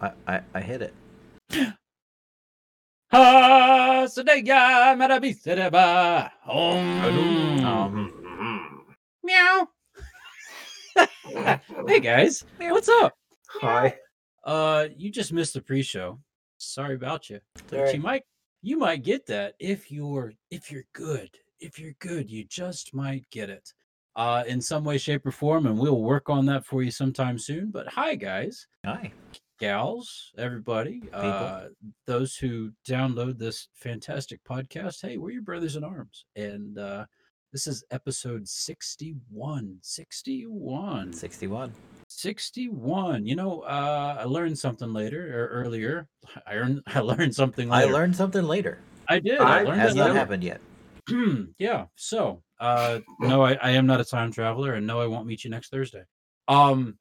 I, I, I hit it. Ha Sadega Marabisadaba. Om. Um, Meow. hey guys, what's up? Hi. Uh, you just missed the pre-show. Sorry about you. But Sorry. you might you might get that if you're if you're good. If you're good, you just might get it. Uh, in some way, shape, or form, and we'll work on that for you sometime soon. But hi, guys, Hi. Gals, everybody, uh, those who download this fantastic podcast. Hey, we're your brothers in arms, and uh, this is episode 61. 61. 61. 61. You know, uh, I learned something later or earlier. I earned, I learned something I learned something later. I did. I, I- learned Has that not later. happened yet. yeah. So, uh, no, I, I am not a time traveler, and no, I won't meet you next Thursday. Um,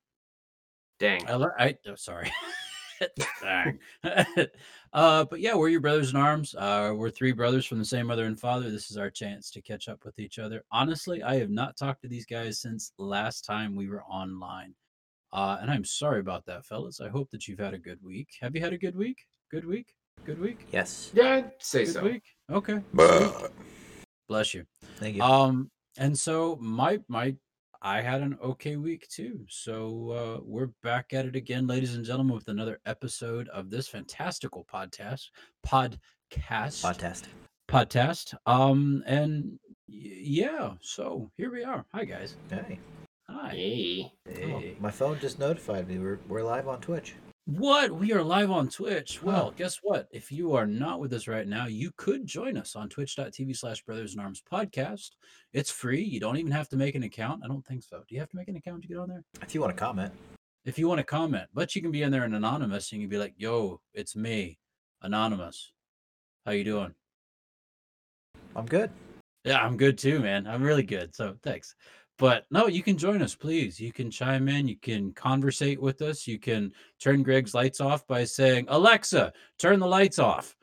Dang. I, lear- I oh, sorry. Dang. uh, but yeah, we're your brothers in arms. Uh, we're three brothers from the same mother and father. This is our chance to catch up with each other. Honestly, I have not talked to these guys since last time we were online. Uh, and I'm sorry about that, fellas. I hope that you've had a good week. Have you had a good week? Good week? Good week? Yes. Yeah, I'd say Good so. week? Okay. Bless you. Thank you. Um, and so my my I had an okay week too. So uh we're back at it again, ladies and gentlemen, with another episode of this fantastical podcast podcast Podcast. podcast. Um, and y- yeah, so here we are. Hi guys. Hey. Hi. Hey. Oh, Hey. my phone just notified me. We're, we're live on Twitch. What? We are live on Twitch. Well, guess what? If you are not with us right now, you could join us on twitch.tv slash brothers in arms podcast. It's free. You don't even have to make an account. I don't think so. Do you have to make an account to get on there? If you want to comment, If you want to comment, but you can be in there and anonymous and you can be like, yo, it's me, anonymous. How you doing? I'm good. Yeah, I'm good too, man. I'm really good. So thanks. But no, you can join us, please. You can chime in. You can conversate with us. You can turn Greg's lights off by saying, Alexa, turn the lights off.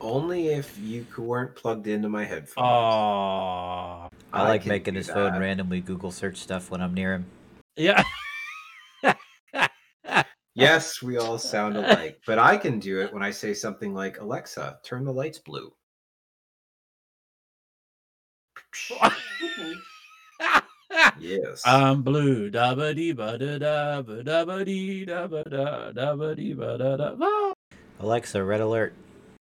Only if you weren't plugged into my headphones. Oh, I, like making do his phone randomly Google search stuff when I'm near him. yeah. Yes, we all sound alike, but I can do it when I say something like, Alexa, turn the lights blue. Yes. I'm blue. Da ba dee ba da da ba da ba dee da ba da da ba dee ba da da. ba. Alexa, red alert.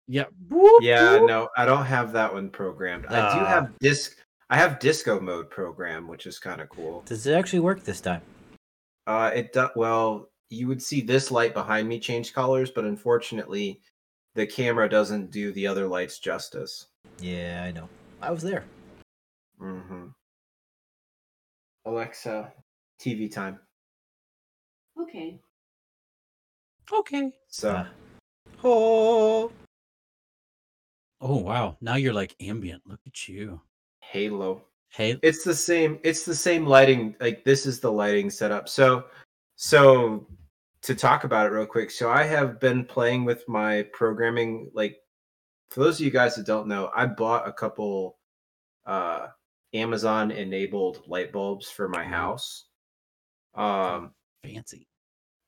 Yeah. Whoop, yeah, whoop. no, I don't have that one programmed. I do Ah. have disc. I have disco mode program, which is kind of cool. Does it actually work this time? Uh, it does well. You would see this light behind me change colors, but unfortunately, the camera doesn't do the other lights justice. Yeah, I know. I was there. Mm-hmm. Alexa, TV time. Okay. Okay. So. Oh. Oh wow. Now you're like ambient. Look at you. Halo. Hey. It's the same. It's the same lighting. Like this is the lighting setup. So, so to talk about it real quick. So I have been playing with my programming. Like for those of you guys that don't know, I bought a couple uh Amazon enabled light bulbs for my house. Um, Fancy.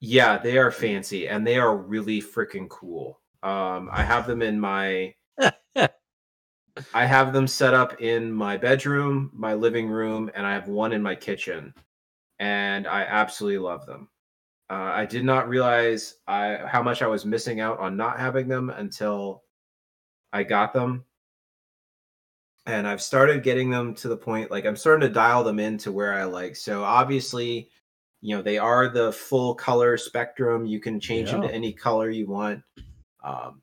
yeah, they are fancy and they are really freaking cool. Um, I have them in my I have them set up in my bedroom, my living room, and I have one in my kitchen. And I absolutely love them. Uh, I did not realize I how much I was missing out on not having them until I got them. And I've started getting them to the point like I'm starting to dial them in to where I like. So obviously, you know, they are the full color spectrum. You can change them to any color you want. Um,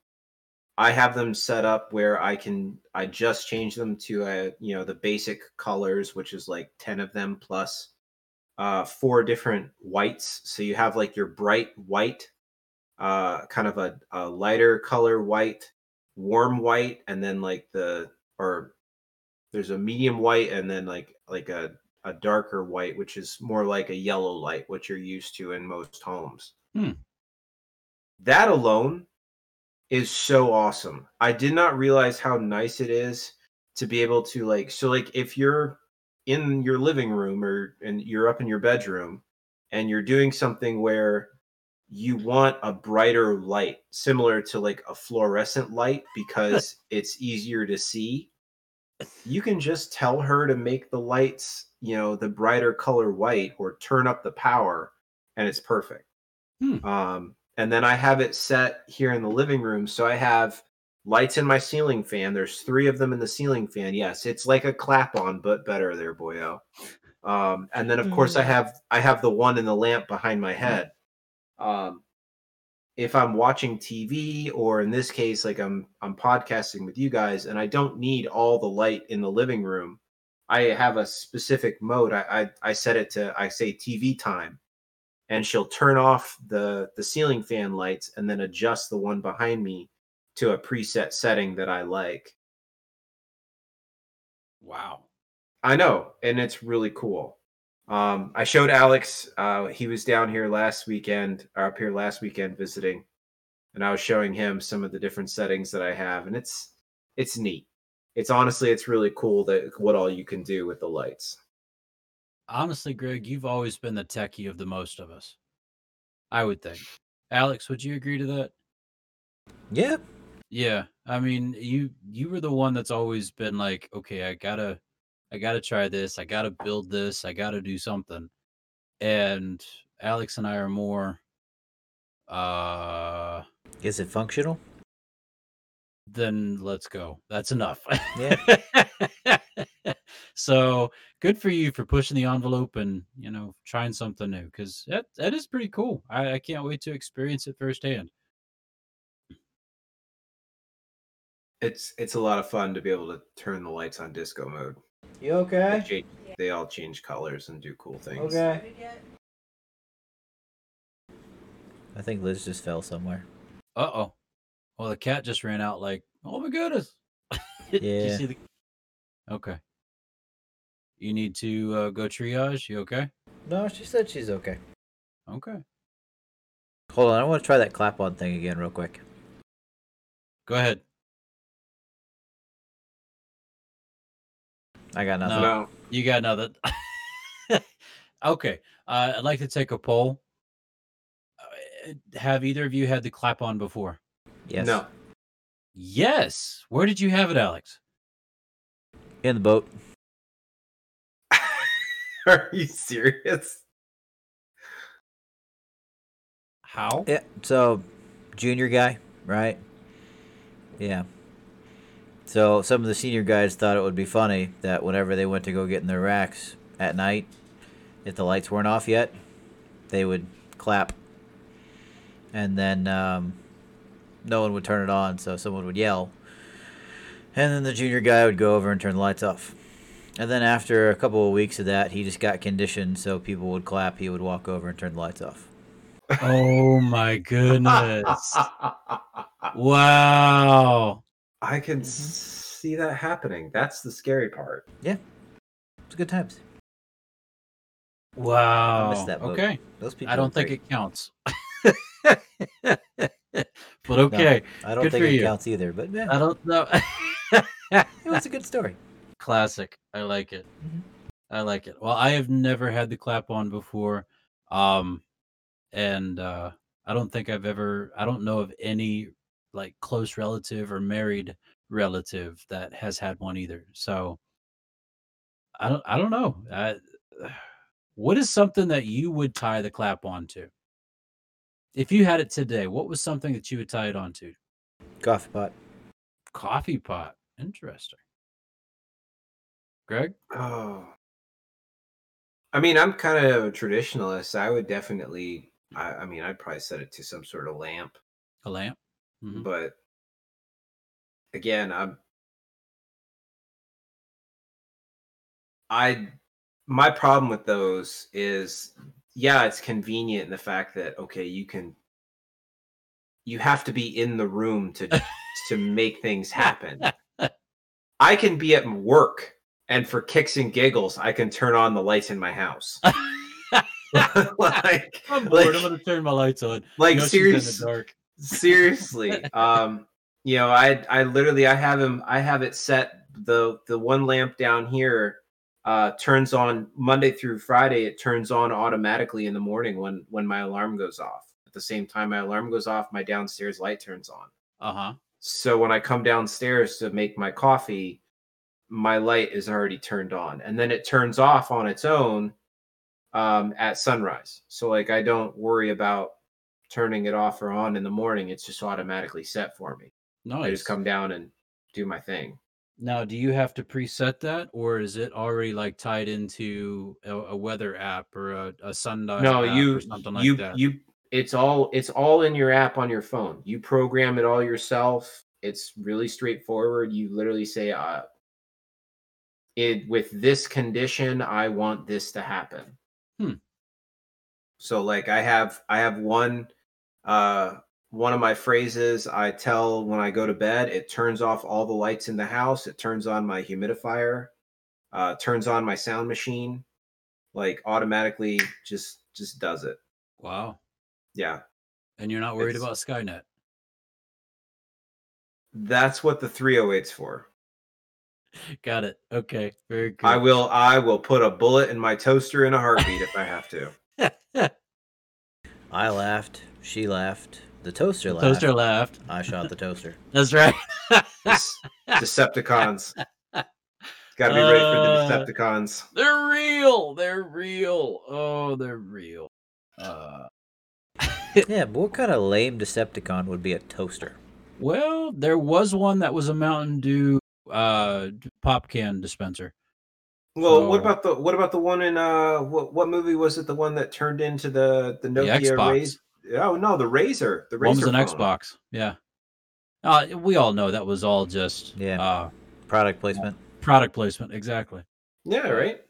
I have them set up where I can I just change them to a you know the basic colors, which is like 10 of them plus uh four different whites. So you have like your bright white, uh kind of a, a lighter color white, warm white, and then like the or there's a medium white and then like like a, a darker white, which is more like a yellow light, what you're used to in most homes. Hmm. That alone is so awesome. I did not realize how nice it is to be able to like so like if you're in your living room or and you're up in your bedroom and you're doing something where you want a brighter light, similar to like a fluorescent light, because it's easier to see. You can just tell her to make the lights, you know, the brighter color white or turn up the power, and it's perfect. Hmm. Um, and then I have it set here in the living room. So I have lights in my ceiling fan. There's three of them in the ceiling fan. Yes, it's like a clap on, but better there, boyo. Um, and then of course I have I have the one in the lamp behind my head. Um, if I'm watching TV or in this case, like I'm I'm podcasting with you guys, and I don't need all the light in the living room. I have a specific mode. I I, I set it to I say TV time, and she'll turn off the the ceiling fan lights and then adjust the one behind me to a preset setting that I like. Wow. I know, and it's really cool. Um, I showed Alex. Uh, he was down here last weekend, or up here last weekend visiting, and I was showing him some of the different settings that I have, and it's it's neat. It's honestly, it's really cool that what all you can do with the lights. Honestly, Greg, you've always been the techie of the most of us. I would think. Alex, would you agree to that? Yeah. Yeah. I mean, you you were the one that's always been like, okay, I gotta I gotta try this, I gotta build this, I gotta do something. And Alex and I are more uh Is it functional? then let's go. That's enough. Yeah. so good for you for pushing the envelope and you know trying something new because that that is pretty cool. I, I can't wait to experience it firsthand. It's it's a lot of fun to be able to turn the lights on disco mode. You They, okay? change, they all change colors and do cool things. Okay. I think Liz just fell somewhere. Uh oh. Well, the cat just ran out. Like, oh my goodness. Did you Yeah. see the? Okay. You need to uh, go triage. You okay? No, she said she's okay. Okay. Hold on, I want to try that clap on thing again real quick. Go ahead. I got nothing. No. No, You got nothing. okay. Uh, I'd like to take a poll. Uh, Have either of you had the clap on before? Yes. no. Yes. Where did you have it, Alex? In the boat. Are you serious? How? Yeah. So, junior guy, right? Yeah. So some of the senior guys thought it would be funny that whenever they went to go get in their racks at night, if the lights weren't off yet, they would clap, and then um, no one would turn it on, so someone would yell, and then the junior guy would go over and turn the lights off. And then after a couple of weeks of that, he just got conditioned so people would clap. He would walk over and turn the lights off. Oh my goodness. wow. I can Mhm. see that happening. That's the scary part. Yeah, it's good times. Wow. that boat. okay. Those people. I don't think great. it counts. but okay. I don't good think it you. counts either. But yeah, I don't know. it was a good story. Classic. I like it. Mhm. I like it. Well, I have never had the clap on before. Um and uh I don't think I've ever I don't know of any like close relative or married relative that has had one either. So I don't I don't know. I, what is something that you would tie the clap onto? If you had it today, what was something that you would tie it onto? Coffee pot. Coffee pot. Interesting. Greg? Oh. I mean, I'm kind of a traditionalist. I would definitely, I, I mean, I'd probably set it to some sort of lamp, A lamp? Mhm. but again, I'm, I, my problem with those is, yeah, it's convenient in the fact that, okay, you can, you have to be in the room to, to make things happen. I can be at work and for kicks and giggles, I can turn on the lights in my house. like, I'm bored. like, I'm gonna turn my lights on. like You know she's serious, in the dark. seriously. Um, you know, I I literally I have him I have it set the the one lamp down here uh turns on Monday through Friday. It turns on automatically in the morning when when my alarm goes off. at the same time my alarm goes off, my downstairs light turns on. Uh huh. So when I come downstairs to make my coffee, my light is already turned on, and then it turns off on its own um, at sunrise. So like I don't worry about turning it off or on in the morning. It's just automatically set for me. Nice. I just come down and do my thing. Now, do you have to preset that, or is it already like tied into a, a weather app or a, a sundial? no, you or something like you that. you. It's all it's all in your app on your phone. You program it all yourself. It's really straightforward. You literally say, uh, "It with this condition, I want this to happen." Hmm. So, like, I have I have one uh one of my phrases I tell when I go to bed. It turns off all the lights in the house. It turns on my humidifier. Uh, turns on my sound machine. Like automatically, just just does it. wow. Yeah, And you're not worried It's- about Skynet. that's what the 308's for. Got it. Okay. Very good. I will I will put a bullet in my toaster in a heartbeat if I have to. I laughed. She laughed. The toaster laughed. Toaster laughed. I shot the toaster. That's right. Decepticons. Got to be ready for the Uh, Decepticons. They're real. They're real. Oh, they're real. Uh, yeah, but what kind of lame Decepticon would be a toaster? well, there was one that was a Mountain Dew uh pop can dispenser. Well, what about the what about the one in uh what what movie was it? The one that turned into the the Nokia Xbox. Razor? Oh no, the Razor. The One Razor was an phone. Xbox. Yeah. Uh, we all know that was all just Yeah. uh, Product placement. product placement. Exactly. Yeah, right.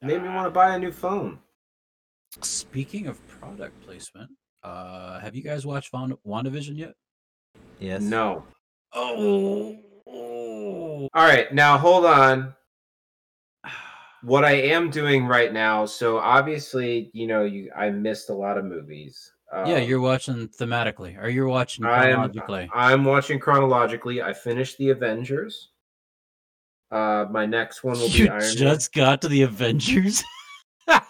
Made me want to buy a new phone. Speaking of product placement, uh, have you guys watched Wand- WandaVision yet? Yes. No. Oh, oh. All right, now hold on. What I am doing right now, so obviously, you know, you I missed a lot of movies. yeah, Um, you're watching thematically. Are you're watching I'm? I'm watching chronologically. I finished the Avengers. Uh, my next one will be you Iron Man. just got to the Avengers.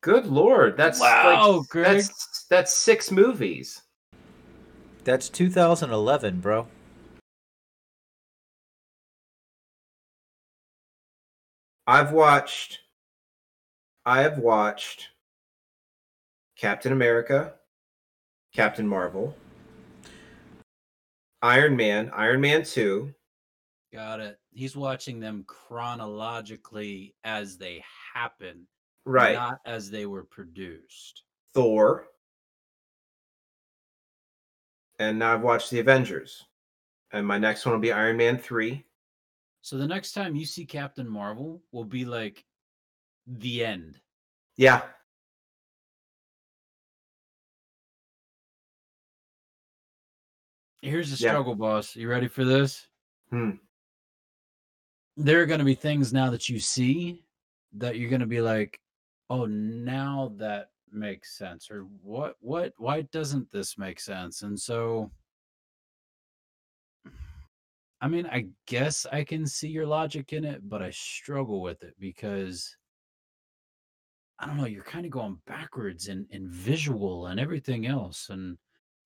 Good lord, that's Wow, like, Greg. That's that's six movies. That's 2011, bro. I've watched. I have watched Captain America, Captain Marvel, Iron Man, Iron Man Two, got it. He's watching them chronologically as they happen, right? not as they were produced. Thor, and now I've watched the Avengers, and my next one will be Iron Man Three. So the next time you see Captain Marvel will be like the end. Yeah, Here's the Yeah. struggle, boss. You ready for this? Hmm. There are going to be things now that you see that you're going to be like, "Oh, now that makes sense," or "What? What? Why doesn't this make sense?" And so, I mean, I guess I can see your logic in it, but I struggle with it because I don't know. You're kind of going backwards in in visual and everything else, and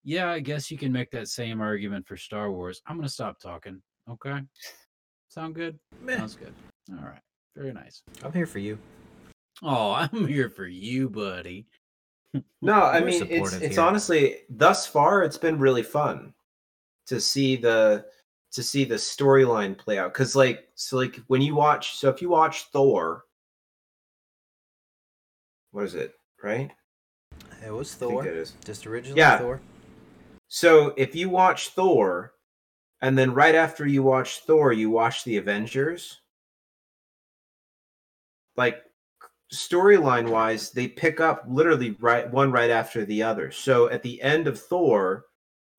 yeah, I guess you can make that same argument for Star Wars. I'm gonna stop talking. Okay. Sound good? Meh. Sounds good. All right. Very nice. I'm here for you. Oh, I'm here for you, buddy. No, I We're mean it's it's here. honestly thus far it's been really fun to see the to see the storyline play out cuz like so like when you watch so if you watch Thor what is it, right? It was I think Thor. it is. Just originally Yeah. Thor. So if you watch Thor and then right after you watch Thor you watch the Avengers like storyline wise they pick up literally right one right after the other so at the end of thor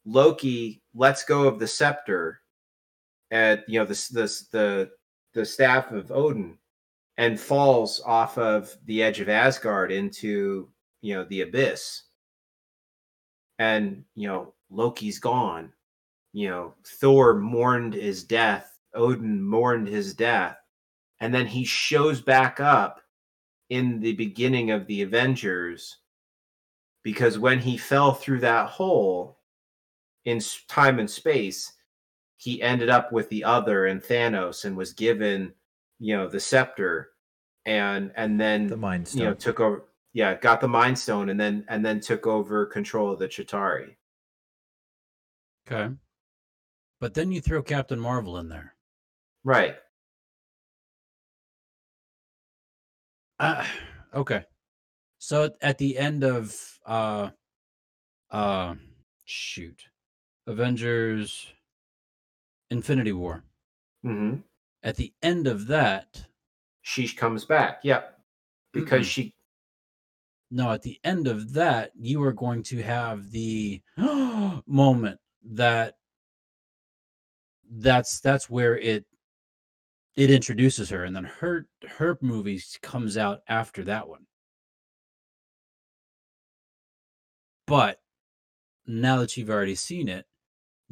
loki lets go of the scepter at you know the the the, the staff of odin and falls off of the edge of asgard into you know the abyss. And you know loki's gone. You know thor mourned his death. Odin mourned his death. And then he shows back up in the beginning of the Avengers because when he fell through that hole in time and space, he ended up with the other and Thanos and was given, you know, the scepter and and then The Mind you know took over yeah, got the mind stone and then and then took over control of the Chitauri. Okay. But then you throw Captain Marvel in there. Right. Uh, okay. So at- at the end of uh uh shoot. Avengers Infinity War. Mhm. At the end of that, She comes back. Yep. Because Mm-mm. she no, at the end of that, you are going to have the moment that that's that's where it it introduces her and then her her movie comes out after that one. But now that you've already seen it,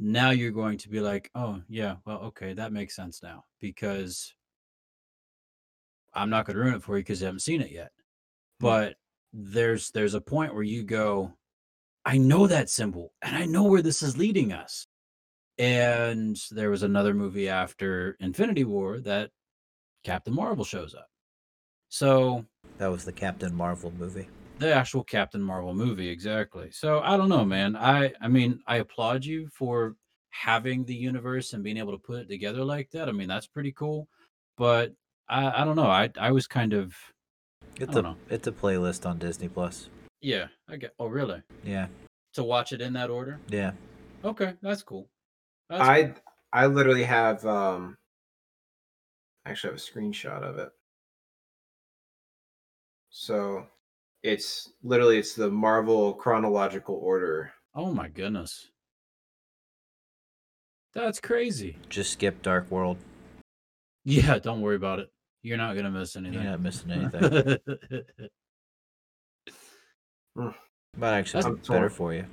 now you're going to be like, "Oh, yeah, well, okay, that makes sense now because I'm not going to ruin it for you because you haven't seen it yet." But there's there's a point where you go, "I know that symbol and I know where this is leading us." And there was another movie after Infinity War that Captain Marvel shows up. So That was the Captain Marvel movie. The actual Captain Marvel movie, exactly. So I don't know, man. I I mean, I applaud you for having the universe and being able to put it together like that. I mean, that's pretty cool. But I I don't know. I I was kind of It's don't a know. it's a playlist on Disney Plus. yeah. I get. Oh, really? Yeah, To watch it in that order? yeah. Okay, that's cool. That's cool. I I literally have um I actually have a screenshot of it. So it's literally it's the Marvel chronological order. Oh my goodness. That's crazy. Just skip Dark World. Yeah, don't worry about it. You're not gonna miss anything. You're not missing anything. Hmm. But actually, I'm it's better torn. for you.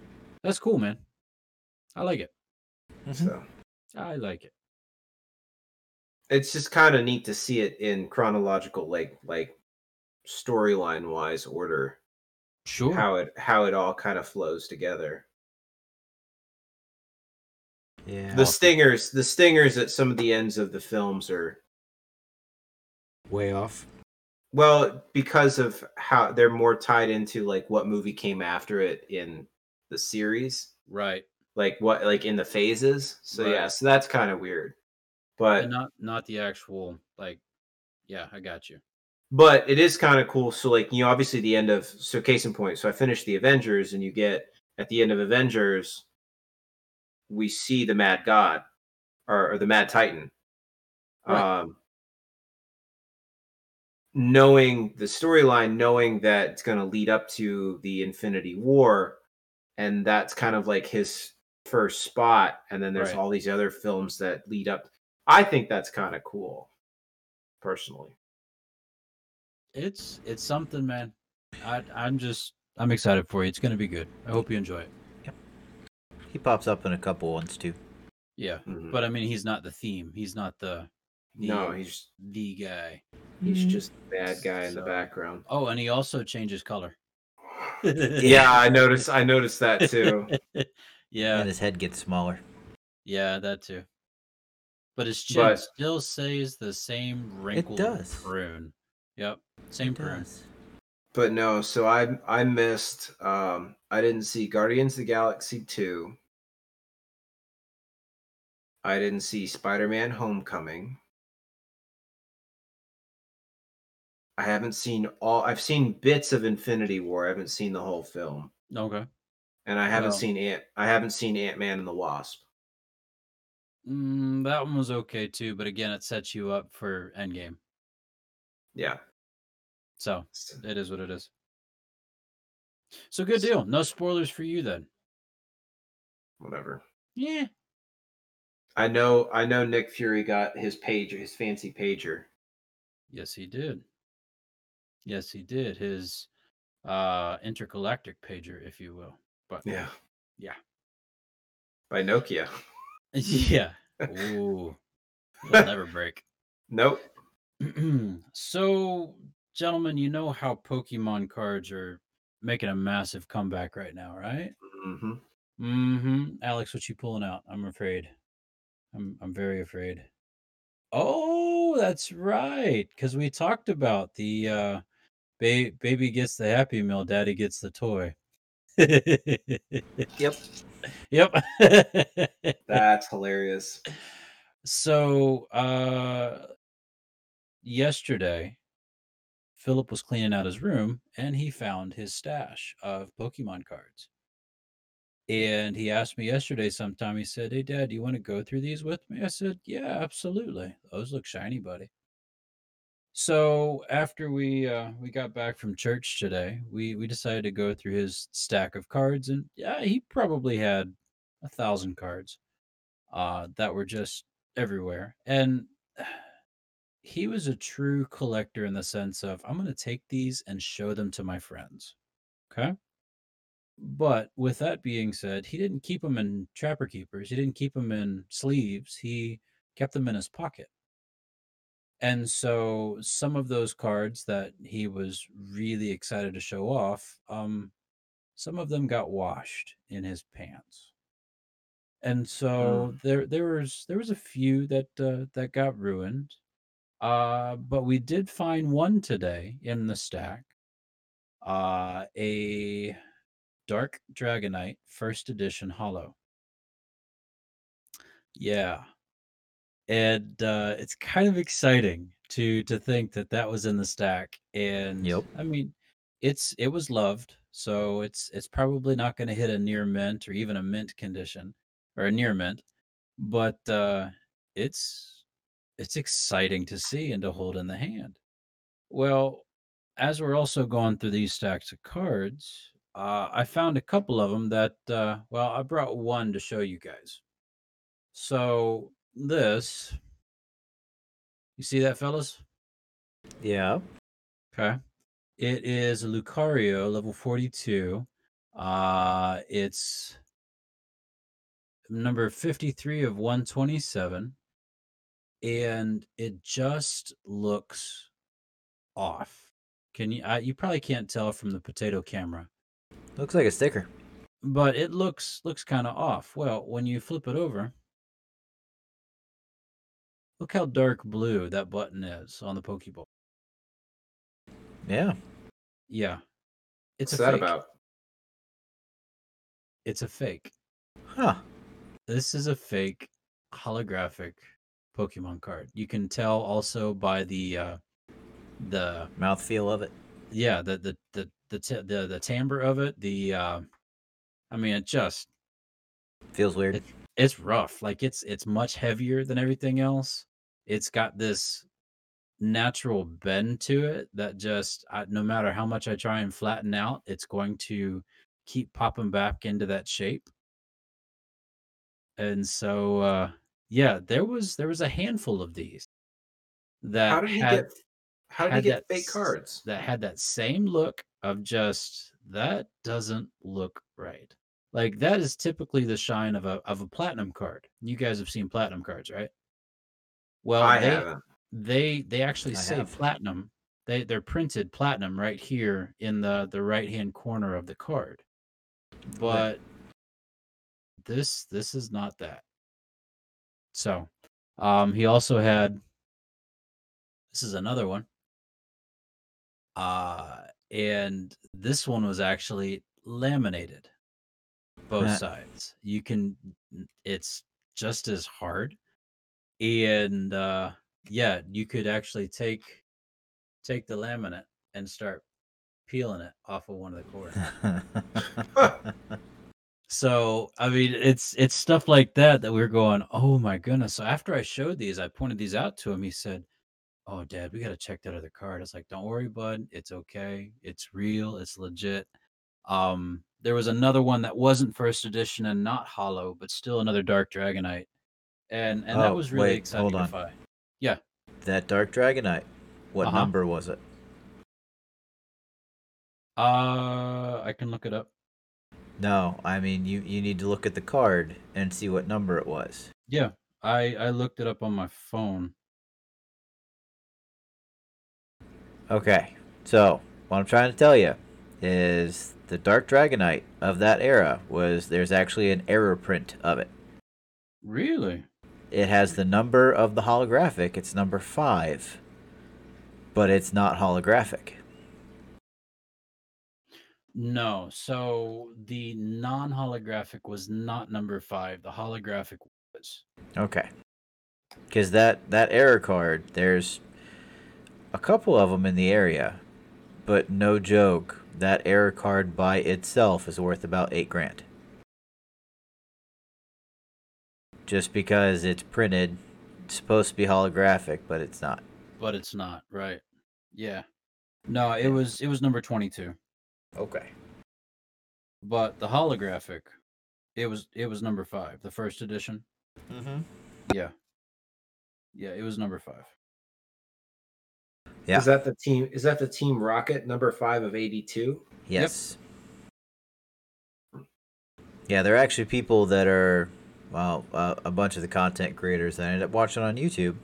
That's cool, man. I like it. Mm-hmm. So I like it. it's just kind of neat to see it in chronological like like storyline wise order Sure. how it how it all kind of flows together. Yeah. The stingers the stingers at some of the ends of the films are way off. Well, because of how they're more tied into like what movie came after it in the series, Right. like what like in the phases. So yeah, so that's kind of weird. But And not not the actual like yeah, I got you. But it is kind of cool. So like you know, obviously the end of so case in point. So I finished the Avengers, and you get at the end of Avengers, we see the Mad God or, or the Mad Titan. Right. Um, knowing the storyline, knowing that it's going to lead up to the Infinity War, and that's kind of like his first spot. And then there's Right. all these other films that lead up. I think that's kind of cool, personally. It's it's something, man. I I'm just I'm excited for you. It's gonna be good. I hope you enjoy it. He pops up in a couple ones too. Yeah. Mhm. But I mean he's not the theme. He's not the, the no, he's the guy. he's just a bad guy in the background. Oh, and he also changes color. Yeah, I noticed. I noticed that too. yeah, And his head gets smaller. yeah, that too. But his chin But- still stays the same wrinkled does. prune. Yep, same It prune. does. But no, so I I missed. Um, I didn't see Guardians of the Galaxy two. I didn't see Spider Man Homecoming. I haven't seen all. I've seen bits of Infinity War. I haven't seen the whole film, Okay. and I haven't Well- seen Ant. I haven't seen Ant Man and the Wasp. Mm, that one was okay too, but again, it sets you up for Endgame. Yeah, So it is what it is. So good deal. No spoilers for you then. whatever. Yeah. I know. I know. Nick Fury got his pager, his fancy pager. Yes, he did. Yes, he did. His uh intergalactic pager, if you will. But Yeah. Yeah. By Nokia. yeah. Ooh. It'll never break. Nope. so, gentlemen, you know how Pokemon cards are making a massive comeback right now, right? Mm-hmm. Mm-hmm. Alex, what you pulling out? I'm afraid. I'm I'm very afraid. Oh, that's right. Because we talked about the uh ba- baby gets the happy meal, daddy gets the toy. Yep. yep. That's hilarious. so uh yesterday Philip was cleaning out his room and he found his stash of Pokemon cards. And he asked me yesterday sometime, he said, Hey dad, do you want to go through these with me? I said, Yeah, absolutely. Those look shiny, buddy. So after we uh we got back from church today, we we decided to go through his stack of cards and yeah, he probably had a thousand cards uh that were just everywhere. And he was a true collector in the sense of I'm going to take these and show them to my friends. Okay? But with that being said, he didn't keep them in trapper keepers. He didn't keep them in sleeves. He kept them in his pocket. And so some of those cards that he was really excited to show off, um, some of them got washed in his pants. And so there there was there was a few that uh, that got ruined. Uh, but we did find one today in the stack. Uh, a Dark Dragonite first edition hollow. Yeah. And uh, it's kind of exciting to to think that that was in the stack. And Yep. I mean, it's it was loved, so it's it's probably not going to hit a near mint or even a mint condition or a near mint, but uh, it's it's exciting to see and to hold in the hand. Well, as we're also going through these stacks of cards, uh, I found a couple of them that, uh, well, I brought one to show you guys. So this, you see that, fellas? Yeah. Okay. It is a Lucario level 42. Uh, it's number 53 of 127 and it just looks off. Can you? I, you probably can't tell from the potato camera, Looks like a sticker. but it looks looks kind of off. Well, when you flip it over, look how dark blue that button is on the Pokeball. Yeah. Yeah, it's What's a that fake. about? It's a fake. Huh. This is a fake holographic Pokemon card. You can tell also by the uh the Mouthfeel of it. yeah the the the the t- the, the timbre of it the uh i mean it just Feels weird. It- it's rough like it's it's much heavier than everything else it's got this natural bend to it that just I, no matter how much i try and flatten out it's going to keep popping back into that shape and so uh yeah there was there was a handful of these that How did he had get? How did he get that fake cards? that had that same look of just that doesn't look right. Like that is typically the shine of a of a platinum card. You guys have seen platinum cards, right? Well, I they haven't. they they actually I say have. platinum. They they're printed platinum right here in the the right hand corner of the card. But this this is not that. So, um he also had this is another one. Uh and this one was actually laminated both Huh. sides. You can it's just as hard and uh yeah, you could actually take take the laminate and start peeling it off of one of the corners. So I mean, it's it's stuff like that that we are going, oh my goodness. So after I showed these, I pointed these out to him. He said, "Oh, Dad, we got to check that other card." I was like, "Don't worry, bud. It's okay. It's real. It's legit." Um, there was another one that wasn't first edition and not hollow, but still another Dark Dragonite, and and that Oh, was really wait, exciting hold on. find. that Dark Dragonite. What Uh-huh. number was it? Uh, I can look it up. No, I mean you you need to look at the card and see what number it was. Yeah, I I looked it up on my phone. Okay. So, what I'm trying to tell you is the Dark Dragonite of that era was there's actually an error print of it. Really? It has the number of the holographic, it's number 5. But it's not holographic. No. So the non-holographic was not number five. The holographic was. Okay. Cuz that that error card, there's a couple of them in the area, but no joke, that error card by itself is worth about 8 grand. Just because it's printed, it's supposed to be holographic, but it's not. But it's not, right? Yeah. No, it was it was number 22. Okay. But the holographic it was it was number 5, the first edition. Mhm. Yeah. Yeah, it was number 5. Yeah. Is that the team? Is that the Team Rocket number five of eighty-two? Yes. Yeah, there are actually people that are, well, uh, a bunch of the content creators that I ended up watching on YouTube.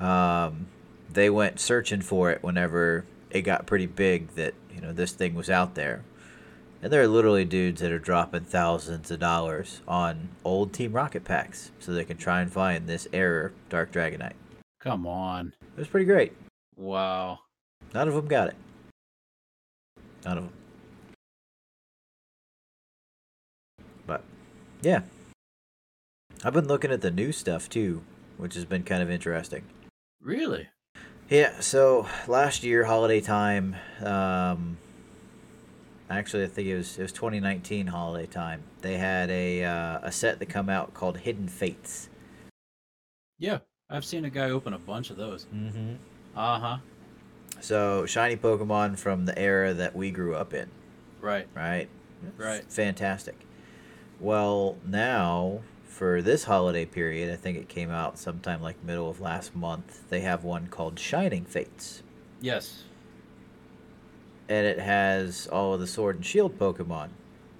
Um, they went searching for it whenever it got pretty big that you know this thing was out there, and there are literally dudes that are dropping thousands of dollars on old Team Rocket packs so they can try and find this error Dark Dragonite. Come on. It was pretty great. Wow. None of them got it. None of them. But yeah, I've been looking at the new stuff too, which has been kind of interesting. Really? Yeah, so last year holiday time, um, actually I think it was it was 2019 holiday time. They had a uh, a set that come out called Hidden Fates. Yeah. I've seen a guy open a bunch of those. Mm-hmm. Uh-huh. So shiny Pokemon from the era that we grew up in. Right. right? Right. Fantastic. Well, now for this holiday period, I think it came out sometime like middle of last month. They have one called Shining Fates, Yes. and it has all of the Sword and Shield Pokemon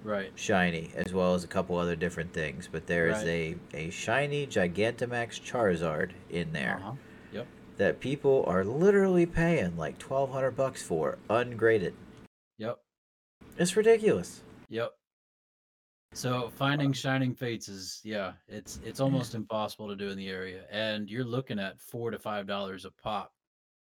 Right. shiny, as well as a couple other different things. But there is Right. a a shiny Gigantamax Charizard in there Uh-huh. Yep. that people are literally paying like twelve hundred bucks for, ungraded. Yep. It's ridiculous. Yep. So finding shining fates is yeah, it's it's almost impossible to do in the area, and you're looking at four to five dollars a pop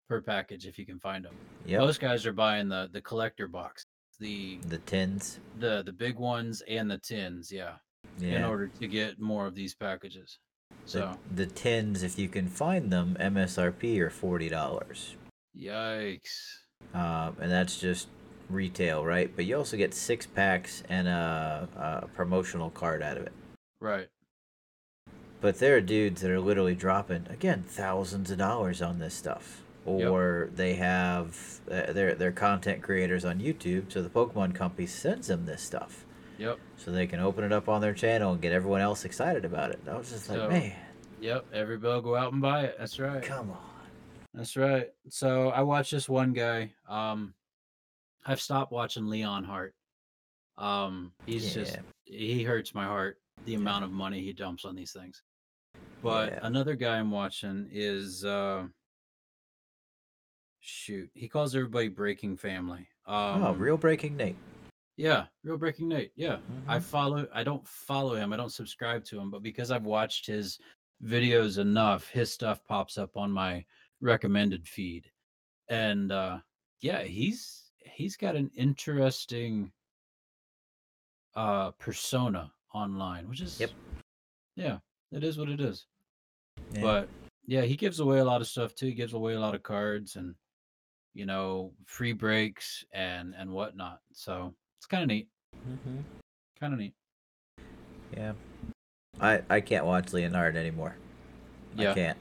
per package if you can find them. Yep. Most guys are buying the the collector box, the the tins. the the big ones and the tins, yeah, yeah. in order to get more of these packages. So The, the tins, if you can find them, MSRP are forty dollars, yikes. um, and that's just retail, right? But you also get six packs and a, a promotional card out of it. Right. But there are dudes that are literally dropping again thousands of dollars on this stuff, Yep. or they have uh, they're they're content creators on YouTube, so the Pokemon company sends them this stuff Yep. so they can open it up on their channel and get everyone else excited about it. I was just like, So- man, Yep. Every bill go out and buy it. That's right. come on. That's right. So I watched this one guy. Um, I've stopped watching Leonhart. Um, he's just he hurts my heart. The amount of money he dumps on these things. But Yeah. another guy I'm watching is uh, shoot. He calls everybody Breaking Family. Um, oh, real breaking Nate. Yeah, real Breaking Nate. Yeah, I Mhm. follow. I don't follow him. I don't subscribe to him, but because I've watched his videos enough, his stuff pops up on my recommended feed, and uh, yeah, he's he's got an interesting uh persona online, which is Yep. yeah, it is what it is. Yeah. But yeah, he gives away a lot of stuff too. He gives away a lot of cards and you know free breaks and and whatnot. So it's kind of neat. Mhm. Kind of neat. Yeah. I I can't watch Leonhart anymore. I Yeah. can't.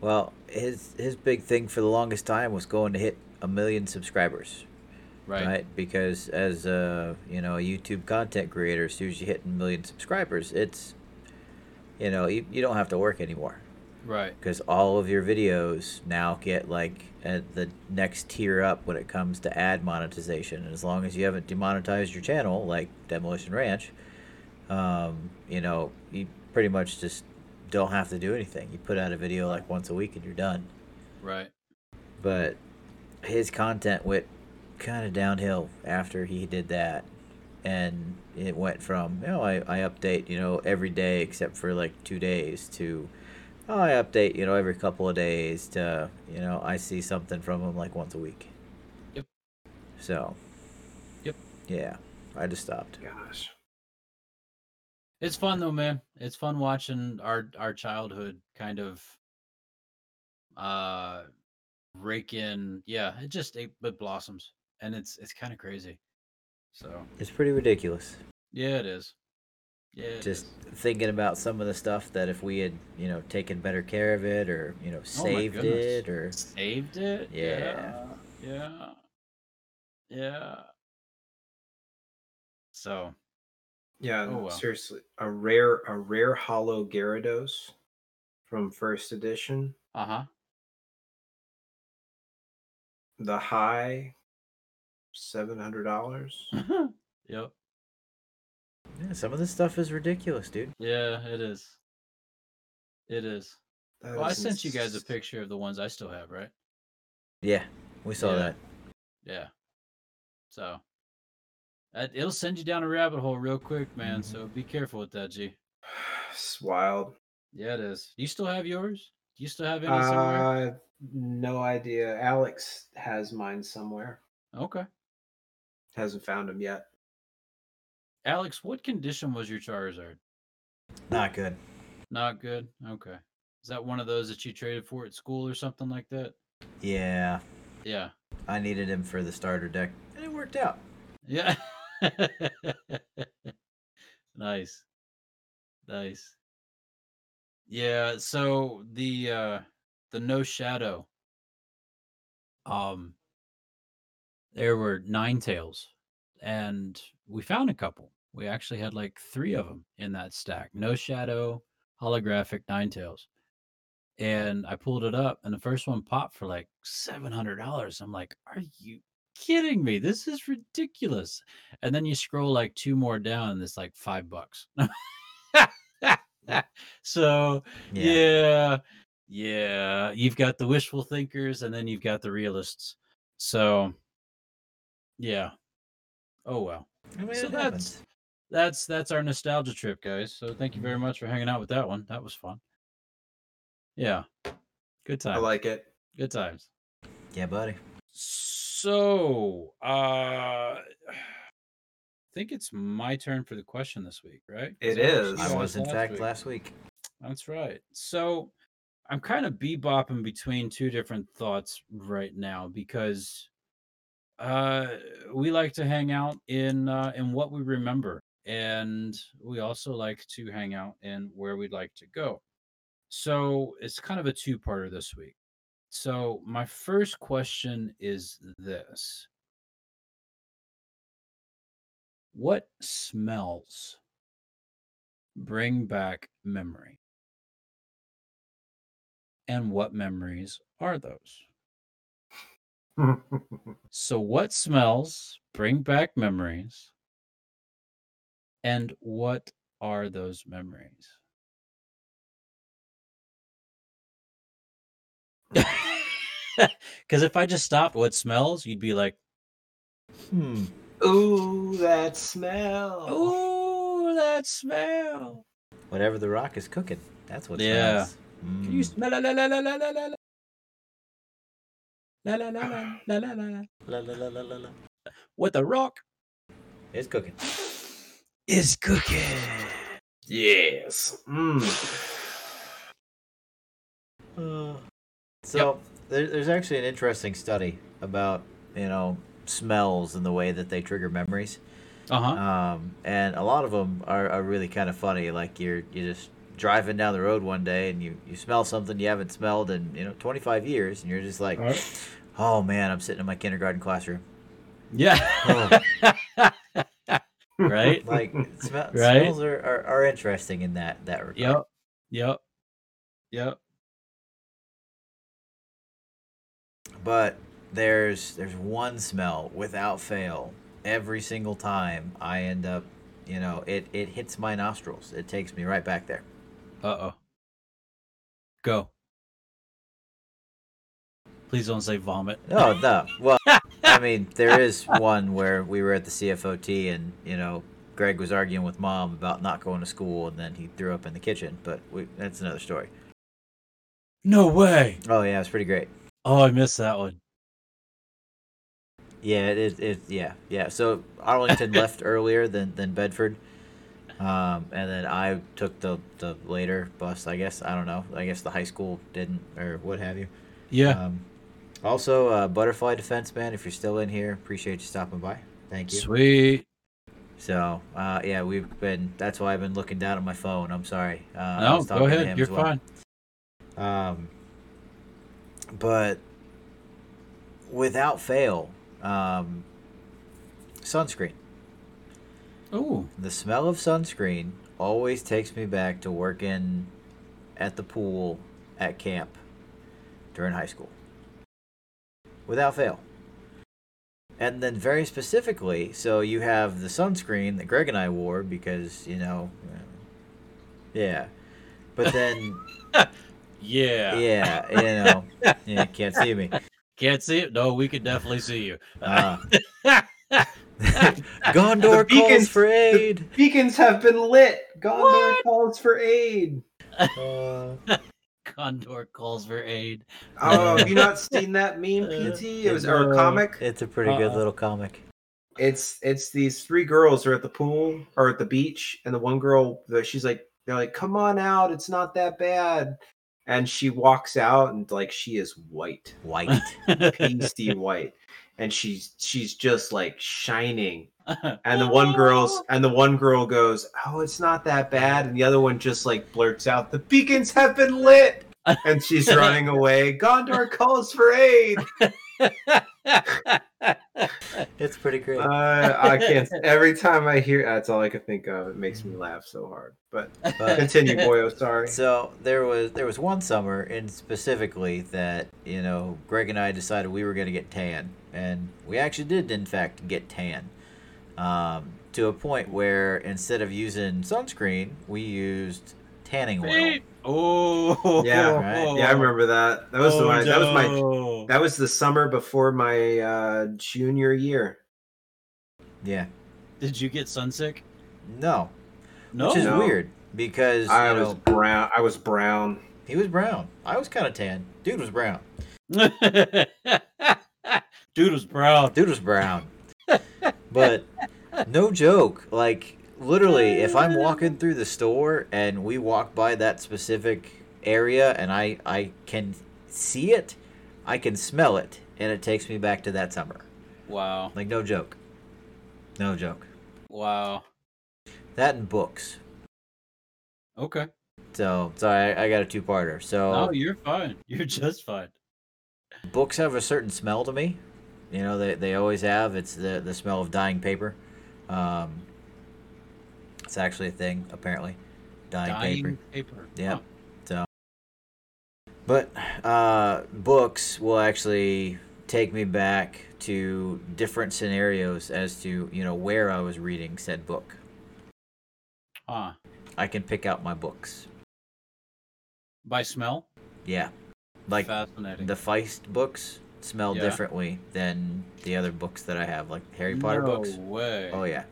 Well, his his big thing for the longest time was going to hit a million subscribers, Right. right? Because as a you know a YouTube content creator, as soon as you hit a million subscribers, it's you know you, you don't have to work anymore Right. because all of your videos now get like at the next tier up when it comes to ad monetization. And as long as you haven't demonetized your channel, like Demolition Ranch, um, you know, you pretty much just don't have to do anything. You put out a video like once a week and you're done. Right. But his content went kind of downhill after he did that, and it went from you know I, I update you know every day except for like two days to oh, I update you know every couple of days to you know I see something from him like once a week. Yep. So. Yep. Yeah, I just stopped. Gosh. It's fun though, man. It's fun watching our our childhood kind of uh rake in. Yeah, it just it, it blossoms, and it's it's kind of crazy. So It's pretty ridiculous. yeah, it is. Yeah, it just is. thinking about some of the stuff that if we had you know taken better care of it or you know Oh saved goodness. it or saved it. Yeah. yeah, yeah. yeah. So Yeah, Oh, well. seriously, a rare a rare holo Gyarados from first edition. uh huh. The high seven hundred dollars. yep. yeah, some of this stuff is ridiculous dude Yeah, it is. It is. Well, I sent you guys a picture of the ones I still have, right? yeah we saw Yeah. that Yeah. So it'll send you down a rabbit hole real quick, man. Mhm. So be careful with that, G. It's wild. Yeah, it is. You still have yours? Do you still have any somewhere? Uh, no idea. Alex has mine somewhere. Okay. Hasn't found him yet. Alex, what condition was your Charizard? not good Not good. Okay. Is that one of those that you traded for at school or something like that? yeah Yeah. i needed him for the starter deck and it worked out Yeah. nice. Nice. Yeah, so the uh the no shadow um there were Ninetales and we found a couple. We actually had like 3 of them in that stack. No shadow, holographic Ninetales. And I pulled it up and the first one popped for like $700. I'm like, "Are you kidding me? This is ridiculous. And then you scroll like two more down and it's like five bucks. so yeah, yeah. Yeah, You've got the wishful thinkers and then you've got the realists. So yeah. Oh well. I mean, so that's happens. that's that's our nostalgia trip, guys. So thank you very much for hanging out with that one. That was fun. Yeah. Good time. I like it. Good times. yeah buddy So, uh I think it's my turn for the question this week, right? It I is. was- i was in fact week. last week That's right. So, I'm kind of bebopping between two different thoughts right now because uh we like to hang out in uh in what we remember and we also like to hang out in where we'd like to go. So, it's kind of a two-parter this week. So, my first question is this What smells bring back memory? And what memories are those? So, what smells bring back memories? And what are those memories? Because if I just stopped what smells, you'd be like, hmm Ooh, that smell. "Ooh, that smell!" whatever the rock is cooking that's what Yeah. smells. Can you Mm. smell la la la la la la la la la la la la la la la La, la, la, la, what the rock it's cooking is cooking. Yes. Mm. Uh, so there, there's actually an interesting study about you know smells and the way that they trigger memories. Uh huh. Um, and a lot of them are, are really kind of funny. Like you're you just driving down the road one day and you, you smell something you haven't smelled in you know 25 years, and you're just like, oh man, I'm sitting in my kindergarten classroom. Yeah. Oh. right. Like smell, Right? smells are, are, are interesting in that that regard. Yep. Yep. Yep. But there's there's one smell without fail every single time I end up, you know, it it hits my nostrils. It takes me right back there. Uh oh. Go. Please don't say vomit. No, no. Well, I mean, there is one where we were at the CFOT and, you know, Greg was arguing with mom about not going to school and then he threw up in the kitchen, but we, that's another story. No way. Oh, yeah, it's pretty great. Oh, I missed that one. Yeah, it is. It, yeah, yeah. So Arlington left earlier than, than Bedford. Um, and then I took the, the later bus, I guess. I don't know. I guess the high school didn't or what have you. Yeah. Um, also, uh, Butterfly Defense Man, if you're still in here, appreciate you stopping by. Thank you. Sweet. So, uh, yeah, we've been. That's why I've been looking down at my phone. I'm sorry. Uh, I no, was go ahead. him You're well. fine. Um, but without fail, um, sunscreen. Oh, The smell of sunscreen always takes me back to working at the pool at camp during high school. Without fail. And then, very specifically, so you have the sunscreen that Greg and I wore because, you know, yeah. But then, yeah. yeah, you know, yeah, can't see me. Can't see it? No, we can definitely see you. Uh, Gondor The beacons- calls for aid. Beacons have been lit. Gondor calls for aid. Uh, Gondor calls for aid. Oh, have you not seen that meme, PT? It was or comic. It's a pretty good Uh-uh. little comic. It's it's these three girls are at the pool or at the beach, and the one girl, she's like, they're like, "Come on out, it's not that bad," and she walks out, and like she is white, White. pasty white, and she's she's just like shining. And the one girl's and the one girl goes, "Oh, it's not that bad," and the other one just like blurts out, "The beacons have been lit." And she's running away. Gondor calls for aid. it's pretty great. Uh, I can't. Every time I hear, that's all I can think of. It makes me laugh so hard. But But- continue, boyo. Sorry. so there was there was one summer and specifically that you know Greg and I decided we were going to get tan, and we actually did in fact get tan, um, to a point where instead of using sunscreen, we used tanning oil. Oh, Yeah, right. Yeah, I remember that. That was the Oh, one. That was my. That was the summer before my uh, junior year. Yeah, Did you get sunsick? no, No. which is No. weird because I was know brown. I was brown. he was brown. I was kind of tan. Dude was brown. Dude was brown. Dude was brown. but no joke, like literally, if I'm walking through the store and we walk by that specific area and I I can see it, I can smell it, and it takes me back to that summer. Wow. Like no joke, no joke. Wow. That and books. Okay. So sorry, I, I got a two-parter. So No, you're fine. You're just fine. books have a certain smell to me. You know, they, they always have. It's the, the smell of dying paper. Um, it's actually a thing, apparently. Dying, Dying paper. paper. Yeah. Huh. But uh, books will actually take me back to different scenarios as to, you know, where I was reading said book. Huh. I can pick out my books. By smell? Yeah. Like Fascinating. the Feist books smell Yeah. differently than the other books that I have, like Harry Potter no books. way. Oh yeah,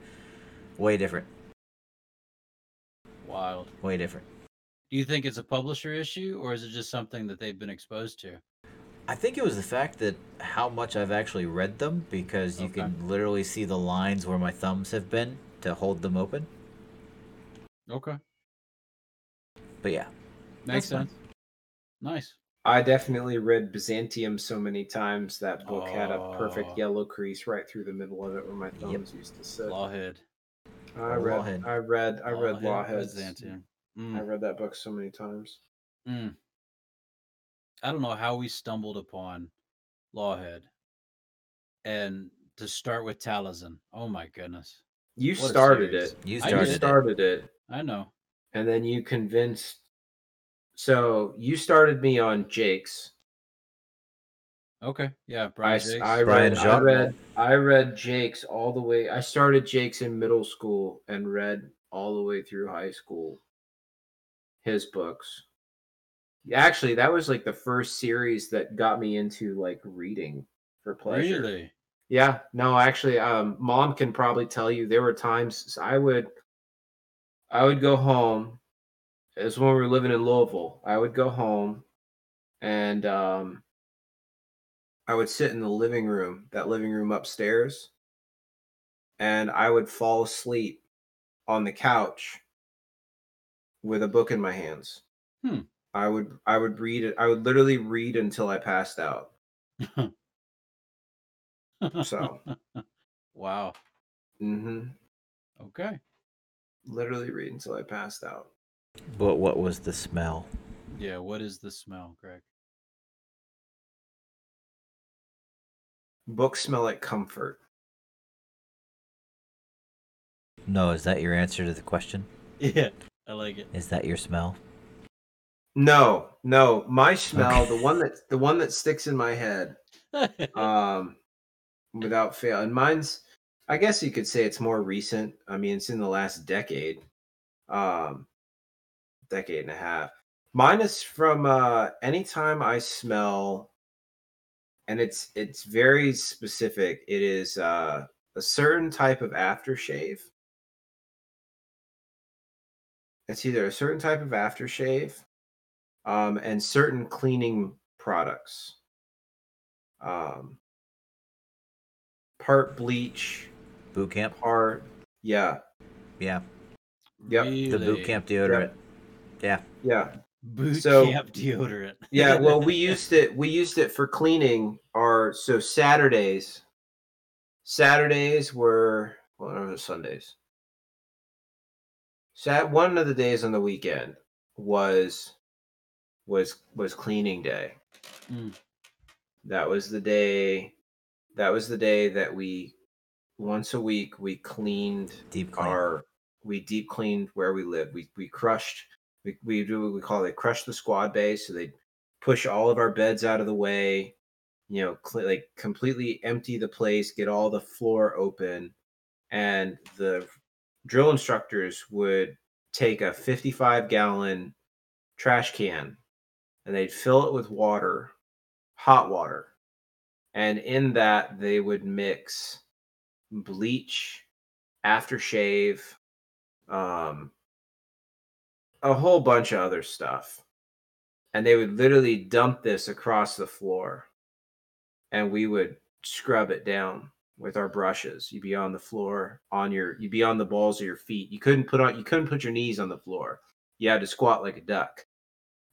way different. Wild. Way different. Do you think it's a publisher issue or is it just something that they've been exposed to? I think it was the fact that how much I've actually read them because you Okay. can literally see the lines where my thumbs have been to hold them open. Okay. But yeah, Makes That's fine. sense. Nice. I definitely read Byzantium so many times that book had a Oh. perfect yellow crease right through the middle of it where my thumbs used to sit. Lawhead. I read, Lawhead. I read, I read Lawhead Lawhead. Byzantium. I Mm, read that book so many times. mm. I don't know how we stumbled upon Lawhead. And to start with Taliesin. Oh my goodness. You What started it. you I started You it. started it, I know. and then you convinced. So you started me on Jacques. Okay. Yeah. I, Brian s- Jacques. I Brian read, I read, I read Jacques all the way. I started Jacques in middle school and read all the way through high school. His books. Actually, that was like the first series that got me into like reading for pleasure. Really? Yeah, no, actually, um, mom can probably tell you there were times I would, I would go home. It was when we were living in Louisville. I would go home, and um, I would sit in the living room, that living room upstairs, and I would fall asleep on the couch with a book in my hands. Hmm. I would, I would read it. I would literally read until I passed out. So. wow. hmm Okay. Literally read until I passed out. But what was the smell? Yeah. What is the smell, Greg? Books smell like comfort. No, is that your answer to the question? Yeah, I like it. Is that your smell? No, no, my smell, the one that the one that sticks in my head, um, without fail, and mine's, I guess you could say it's more recent. I mean, it's in the last decade, um, decade and a half. Mine is from uh, anytime I smell, and it's it's very specific. It is uh, a certain type of aftershave. It's either a certain type of aftershave um, and certain cleaning products. Um, part bleach, Boot camp? part yeah, Yeah. Yep, The boot camp deodorant. Yeah. yeah, boot So- camp deodorant. yeah. Well, we used it. We used it for cleaning our so Saturdays. Saturdays were well, no, it was Sundays. Sat one of the days on the weekend was was was cleaning day. Mm. That was the day. That was the day that we once a week we cleaned Deep clean. our we deep cleaned where we live. We we crushed we, we do what we call it crush the squad base. So they push all of our beds out of the way, you know, cl- like completely empty the place, get all the floor open, and the drill instructors would take a 55 gallon trash can and they'd fill it with water, hot water. And in that, they would mix bleach, aftershave, um, a whole bunch of other stuff. And they would literally dump this across the floor. And we would scrub it down with our brushes. You'd be on the floor on your you'd be on the balls of your feet. You couldn't put on you couldn't put your knees on the floor. You had to squat like a duck.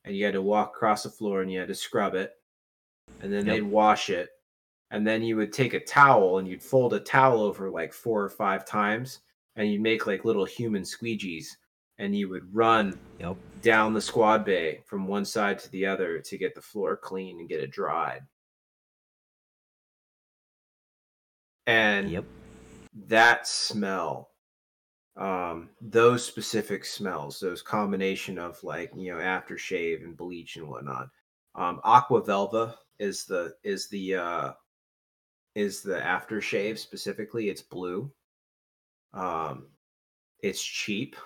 And you had to walk across the floor and you had to scrub it. And then Yep. they'd wash it. And then you would take a towel and you'd fold a towel over like four or five times and you'd make like little human squeegees and you would run Yep. down the squad bay from one side to the other to get the floor clean and get it dried. And Yep. that smell um those specific smells those combination of like you know aftershave and bleach and whatnot um aqua velva is the is the uh is the aftershave specifically it's blue um it's cheap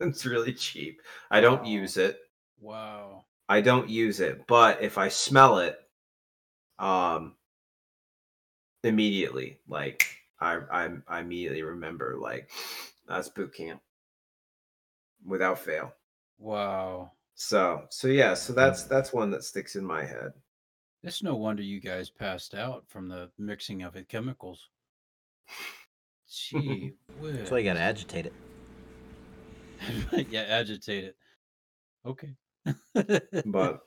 it's really cheap i don't Wow. use it Wow. I don't use it, but if I smell it, um, immediately, like I, I, I immediately remember, like that's boot camp, without fail. Wow. So, so yeah, so that's that's one that sticks in my head. It's no wonder you guys passed out from the mixing of the chemicals. Gee That's why you gotta agitate it. yeah, agitate it. Okay. But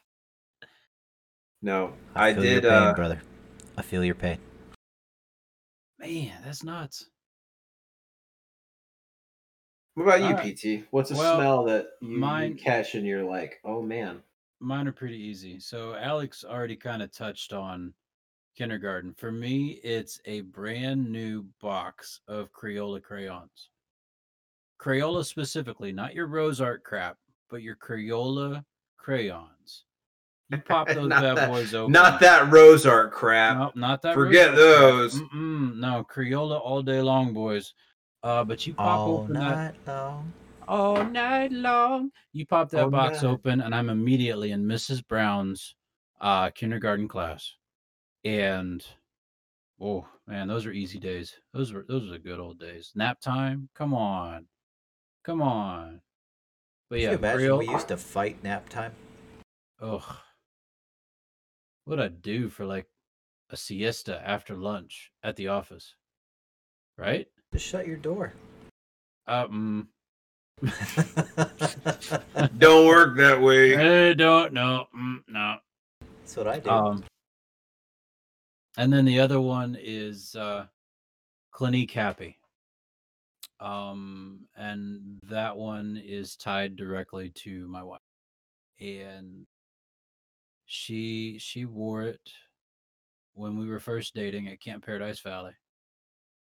no, I, I, feel did. your pain, uh, brother. I feel your pain. Man, that's nuts. what about you, All right. PT? What's a Well, smell that you, you mine- catch and you're like, oh man, Mine are pretty easy. So Alex already kind of touched on kindergarten. For me, it's a brand new box of Crayola crayons. Crayola specifically, not your rose art crap, but your Crayola crayons. You pop those Not bad that- boys open. not that rose art crap. Nope, not that. Forget rose those. Mm-mm, no, Crayola all day long, boys. Uh, but you pop All open that night long. all night long. You pop that All box night. open, and I'm immediately in Mrs. Brown's uh, kindergarten class. And Oh man, those are easy days. Those were those are the good old days. Nap time, come on, come on. But Can yeah, you imagine Creole. we used to fight nap time? Ugh. What I'd do for like a siesta after lunch at the office, right? Just shut your door. Um, Don't work that way. I don't know. Mm, no. That's what I do. Um, and then the other one is uh, Clinique Happy. Um, and that one is tied directly to my wife, and she she wore it when we were first dating at Camp Paradise Valley,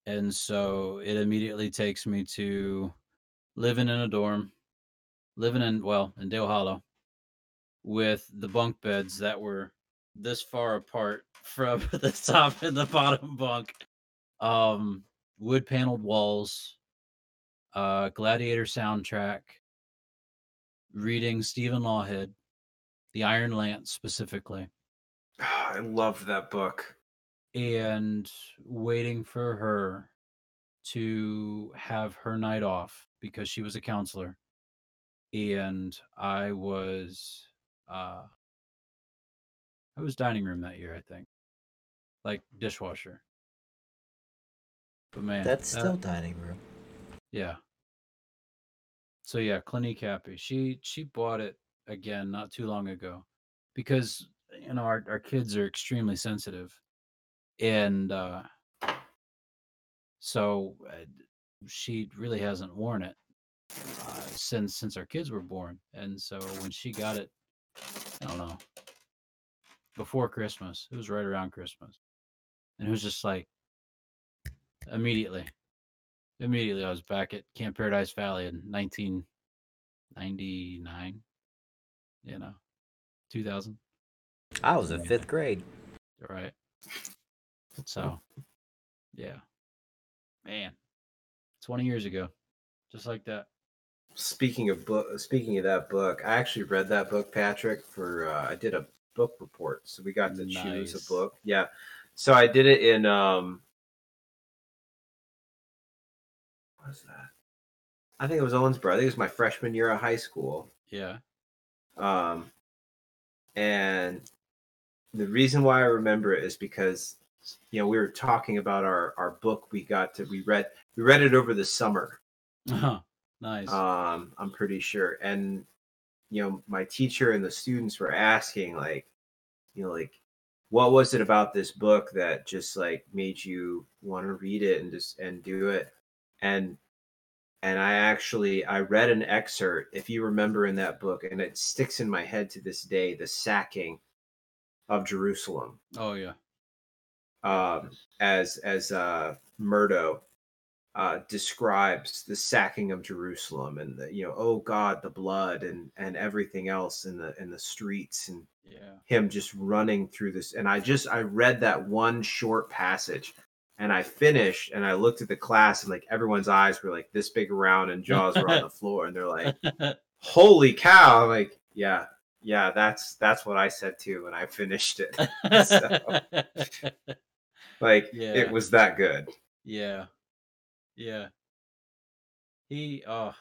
and so it immediately takes me to living in a dorm, living in well in Dale Hollow, with the bunk beds that were this far apart from the top and the bottom bunk. Um, wood paneled walls, uh, Gladiator soundtrack, reading Stephen Lawhead, The Iron Lance specifically, I loved that book. and waiting for her to have her night off because she was a counselor. And I was uh I was dining room that year, I think. Like dishwasher. But man, That's that- still dining room. Yeah. So yeah, Clinique Happy. She she bought it again not too long ago because you know our, our kids are extremely sensitive. And uh so uh, she really hasn't worn it uh, since since our kids were born. And so when she got it, I don't know, before Christmas, it was right around Christmas. And it was just like immediately immediately I was back at Camp Paradise Valley in 1999. You know, 2000. I was in Yeah. fifth grade. Right. So, yeah, man, 20 years ago, just like that. Speaking of book, speaking of that book, I actually read that book, Patrick. For uh, I did a book report, so we got to choose a book. Yeah, so I did it in um, was that? I think it was Owensboro. I think it was my freshman year of high school. Yeah. Um, and the reason why I remember it is because you know we were talking about our our book we got to we read we read it over the summer nice. um i'm pretty sure and you know my teacher and the students were asking like you know like what was it about this book that just like made you want to read it and just and do it and and i actually i read an excerpt if you remember in that book and it sticks in my head to this day the sacking of jerusalem oh yeah. um, as as uh, Murdo uh, describes the sacking of Jerusalem and the you know oh God the blood and and everything else in the in the streets and Yeah. him just running through this and I just I read that one short passage and I finished and I looked at the class and like everyone's eyes were like this big around and jaws were on the floor and they're like holy cow I'm like yeah yeah that's that's what I said too when I finished it like Yeah. it was that good yeah. Yeah. He oh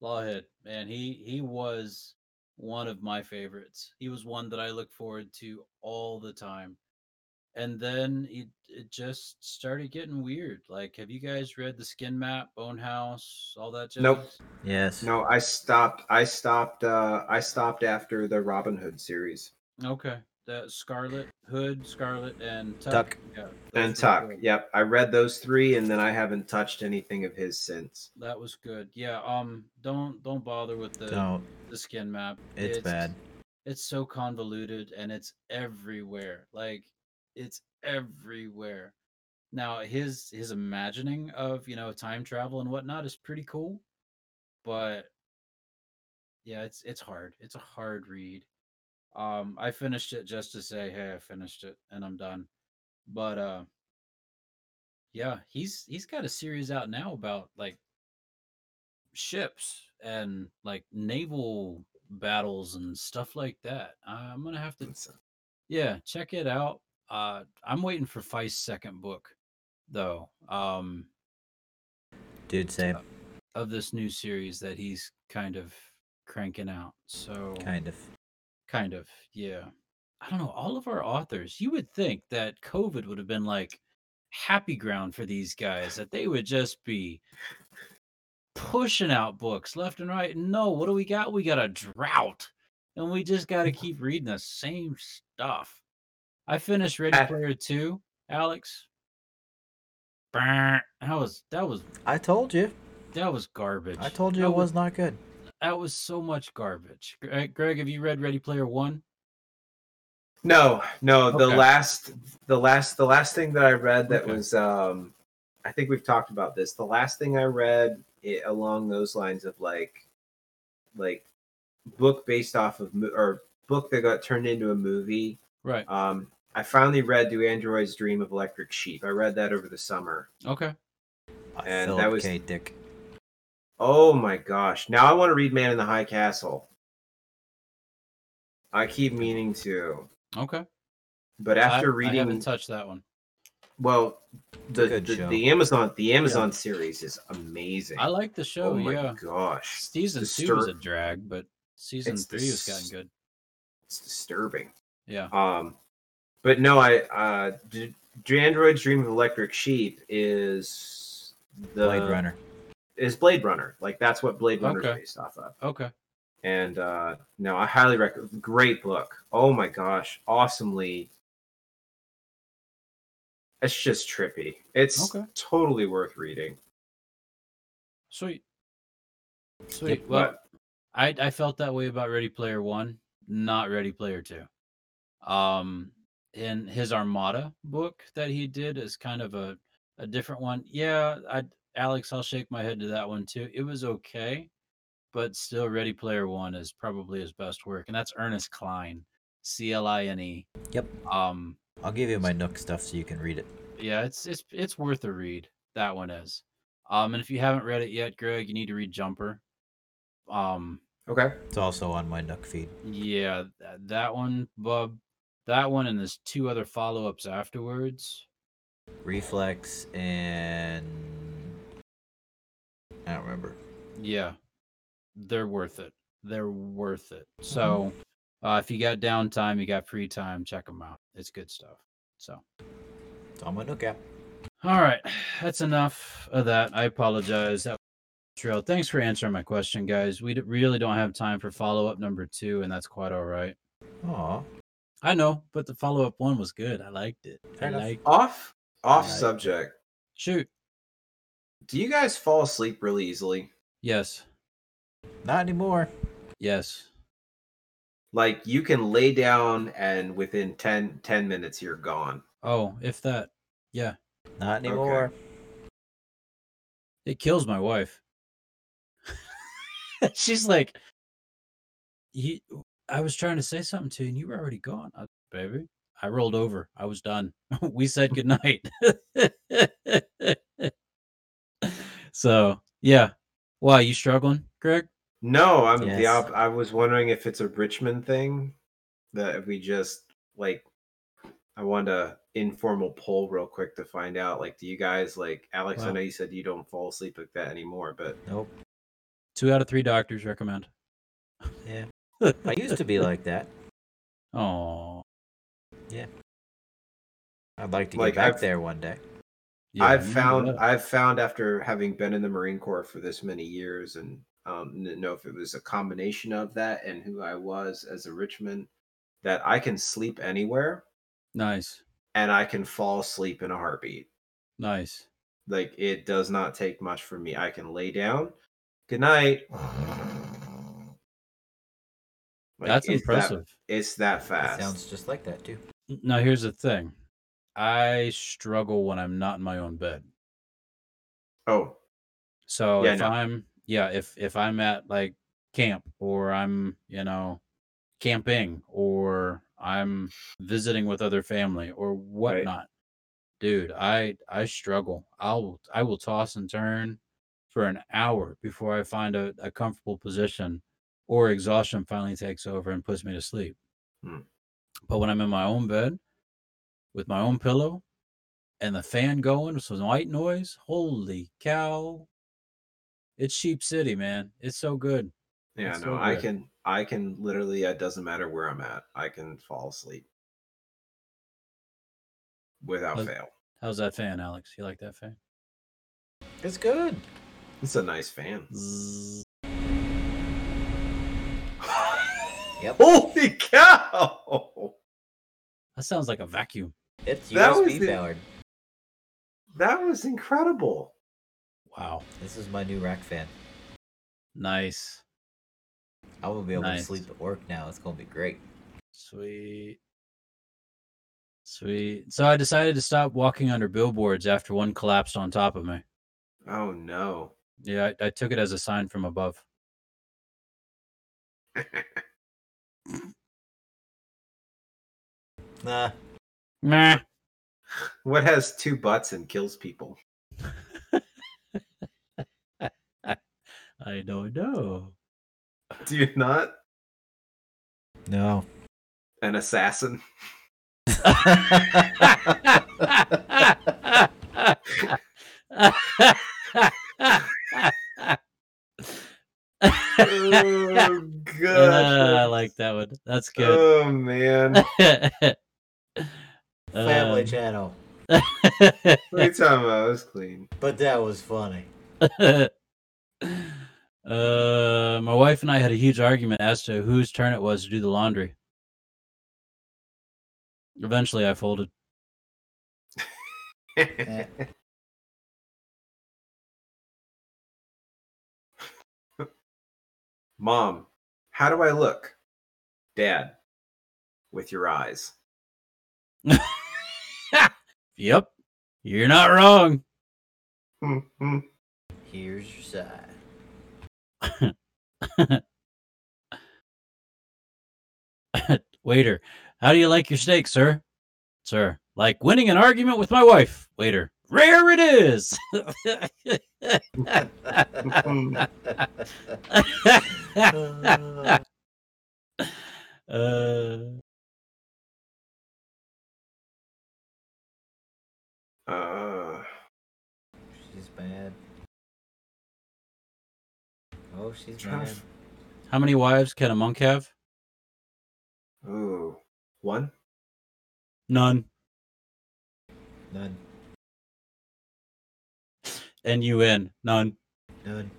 Lawhead, man, he he was one of my favorites. He was one that I look forward to all the time. And then it it just started getting weird. Like, have you guys read the Skin Map, Bone House, all that jazz? Nope. Yes. No, I stopped. I stopped. uh I stopped after the Robin Hood series Okay. The Scarlet Hood, Scarlet, and Tuck. Tuck. Yeah, and Tuck. good. Yep, I read those three, and then I haven't touched anything of his since. That was good. Yeah. Um. Don't don't bother with the Don't. the skin map. It's, bad. It's so convoluted and it's everywhere. Like it's everywhere. Now his his imagining of you know time travel and whatnot is pretty cool, but yeah, it's it's hard. It's a hard read. Um, I finished it just to say, hey, I finished it and I'm done. But uh, yeah, he's he's got a series out now about like ships and like naval battles and stuff like that. I'm gonna have to, yeah, check it out. Uh, I'm waiting for Feist's second book, though. Um, Dude, same. of this new series that he's kind of cranking out. So Kind of. kind of, yeah. I don't know. All of our authors, you would think that COVID would have been like happy ground for these guys, that they would just be pushing out books left and right. No, what do we got? We got a drought, and we just got to keep reading the same stuff. I finished Ready Ah. Player Two, Alex. That was that was I told you. that was garbage. I told you That it was not good. that was so much garbage. Greg, Greg, have you read Ready Player One? No, no. The Okay. last, the last, the last thing that I read that Okay. was, um, I think we've talked about this. The last thing I read it, along those lines of like, like book based off of mo- or book that got turned into a movie. Right. Um, I finally read "Do Androids Dream of Electric Sheep." I read that over the summer. Okay. And Philip that was- K. Dick. Oh my gosh! Now I want to read "Man in the High Castle." I keep meaning to, Okay. but I- after I, reading, haven't touched that one. well, the the, the Amazon the Amazon series is amazing. I like the show. oh my yeah. gosh, Season It's two was a drag, but season It's three has dis- gotten good. It's disturbing. Yeah. Um, but no, I uh, D- D- Android's Dream of Electric Sheep is the Blade Runner. is Blade Runner. Like that's what Blade Runner is Okay. based off of. Okay. And uh, no, I highly recommend. Great book. Oh my gosh, awesomely. It's just trippy. It's Okay. totally worth reading. Sweet. Sweet. Yep. well, I I felt that way about Ready Player One, not Ready Player Two. Um, in his Armada book that he did is kind of a a different one. Yeah, I Alex, I'll shake my head to that one too. It was okay, but still, Ready Player One is probably his best work, and that's Ernest Cline, C L I N E. Yep. Um, I'll give you my Nook stuff so you can read it. yeah, it's it's it's worth a read. That one is. Um, and if you haven't read it yet, Greg, you need to read Jumper. Um, okay, It's also on my Nook feed. yeah, th- that one, Bub. That one, and there's two other follow ups afterwards. Reflex and I don't remember. Yeah, they're worth it. They're worth it. So, uh, if you got downtime, you got free time, check them out. It's good stuff. So, It's on my Nook app. all right, that's enough of that. I apologize. That was trail. Thanks for answering my question, guys. We d- really don't have time for follow up number two, and that's quite all right. Aw. I know, but the follow up one was good. I liked it. Fair I enough. liked off off Right. subject. Shoot. Do you guys fall asleep really easily? Yes. Not anymore. Yes. Like you can lay down and within 10, 10 minutes you're gone. Oh, if that. Yeah. Not anymore. It kills my wife. She's like, you, I was trying to say something to you and you were already gone. I, baby, I rolled over. I was done. we said goodnight. so, yeah. Why, you struggling, Greg? No, I'm the Yes. op- I was wondering if it's a Richmond thing that if we just like I wanted a informal poll real quick to find out like do you guys like Alex I know you said you don't fall asleep like that anymore but Nope. Two out of three doctors recommend. Yeah. I used to be like that. Oh, Yeah. I'd like to get back I've- there one day. I've found I've found after having been in the Marine Corps for this many years and um didn't know if it was a combination of that and who I was as a Richmond that I can sleep anywhere nice, and I can fall asleep in a heartbeat. nice. Like it does not take much for me. I can lay down. Good night. Like, That's it's that- impressive. it's that It fast. sounds just like that too. Now, here's the thing I struggle when I'm not in my own bed. oh, So Yeah, if no. I'm yeah, if if I'm at like camp or I'm, you know, camping or I'm visiting with other family or whatnot, dude, I I struggle. I'll I will toss and turn for an hour before I find a, a comfortable position or exhaustion finally takes over and puts me to sleep. Hmm. But when I'm in my own bed, with my own pillow and the fan going, some white noise. Holy cow! It's Sheep City, man. It's so good. Yeah, That's no, so I can I can literally it doesn't matter where I'm at. I can fall asleep without Like- fail. How's that fan, Alex? You like that fan? It's good. It's a nice fan. Zzz. Yep. Holy cow! That sounds like a vacuum. It's That was USB the- powered. That was incredible. Wow. This is my new rack fan. Nice. I will be able Nice. to sleep at work now. It's gonna be great. Sweet. Sweet. So I decided to stop walking under billboards after one collapsed on top of me. Oh no. Yeah, I, I took it as a sign from above. Nah. Meh. what has two butts and kills people? I don't know. Do you not? No. An assassin? Oh Uh, I like that one. That's good. Oh man. Family Um, channel. What are you talking about? It was clean. But that was funny. uh, my wife and I had a huge argument as to whose turn it was to do the laundry. Eventually, I folded. Mom, how do I look? Dad, with your eyes. Yep, you're not wrong. Hmm, hmm. Here's your side. Waiter, how do you like your steak, sir? Sir, like winning an argument with my wife. Waiter, rare it is. Uh, uh, she's bad. Oh, she's bad. f- how many wives can a monk have? ooh, one. None. None. N U N. None. None.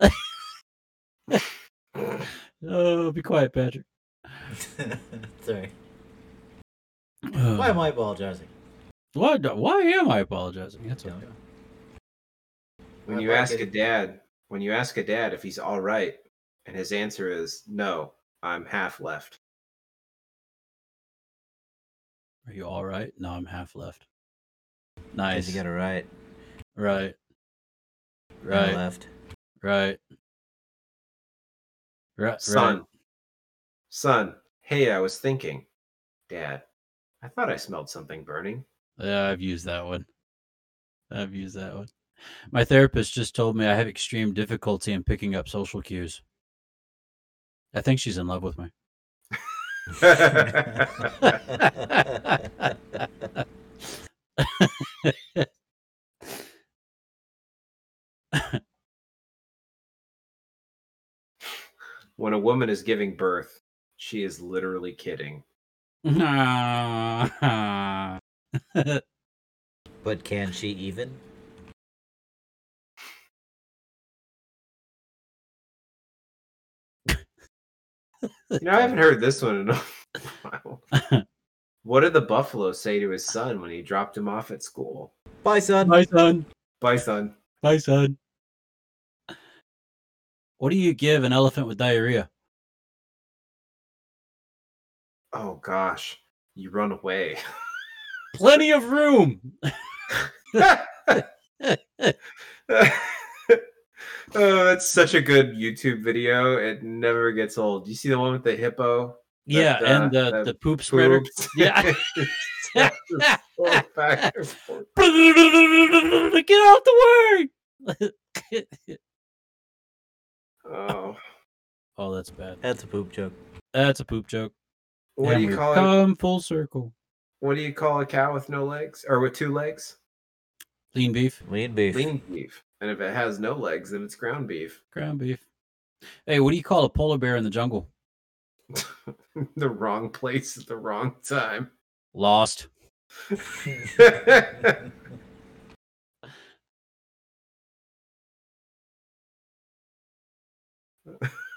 Oh, be quiet, Patrick. Sorry. Oh. Why am I apologizing? Why? Why am I apologizing? That's okay. When you ask a dad, when you ask a dad if he's all right, and his answer is no, I'm half left. Are you all right? No, I'm half left. 'Cause Nice. You got it right. Right. Right. Right. Left. Right. Right. Son, son, hey, I was thinking, Dad, I thought I smelled something burning. Yeah, I've used that one. I've used that one. My therapist just told me I have extreme difficulty in picking up social cues. I think she's in love with me. when a woman is giving birth, she is literally kidding. But can she even? You know, I haven't heard this one in a while. What did the buffalo say to his son when he dropped him off at school? Bye, son. Bye, son. Bye, son. Bye, son. What do you give an elephant with diarrhea? Oh gosh, you run away. Plenty of room. oh, that's such a good YouTube video. It never gets old. Do you see the one with the hippo? Yeah, That, and uh, the, that the poop spreader. Poops? Yeah. Going back and forth. Get out the way. Oh, oh, that's bad. That's a poop joke. That's a poop joke. What and do you we've call it? come full circle. What do you call a cow with no legs or with two legs? Lean beef, Lean beef. Lean beef. And if it has no legs, then it's ground beef. ground beef. Hey, what do you call a polar bear in the jungle? the wrong place at the wrong time. Lost.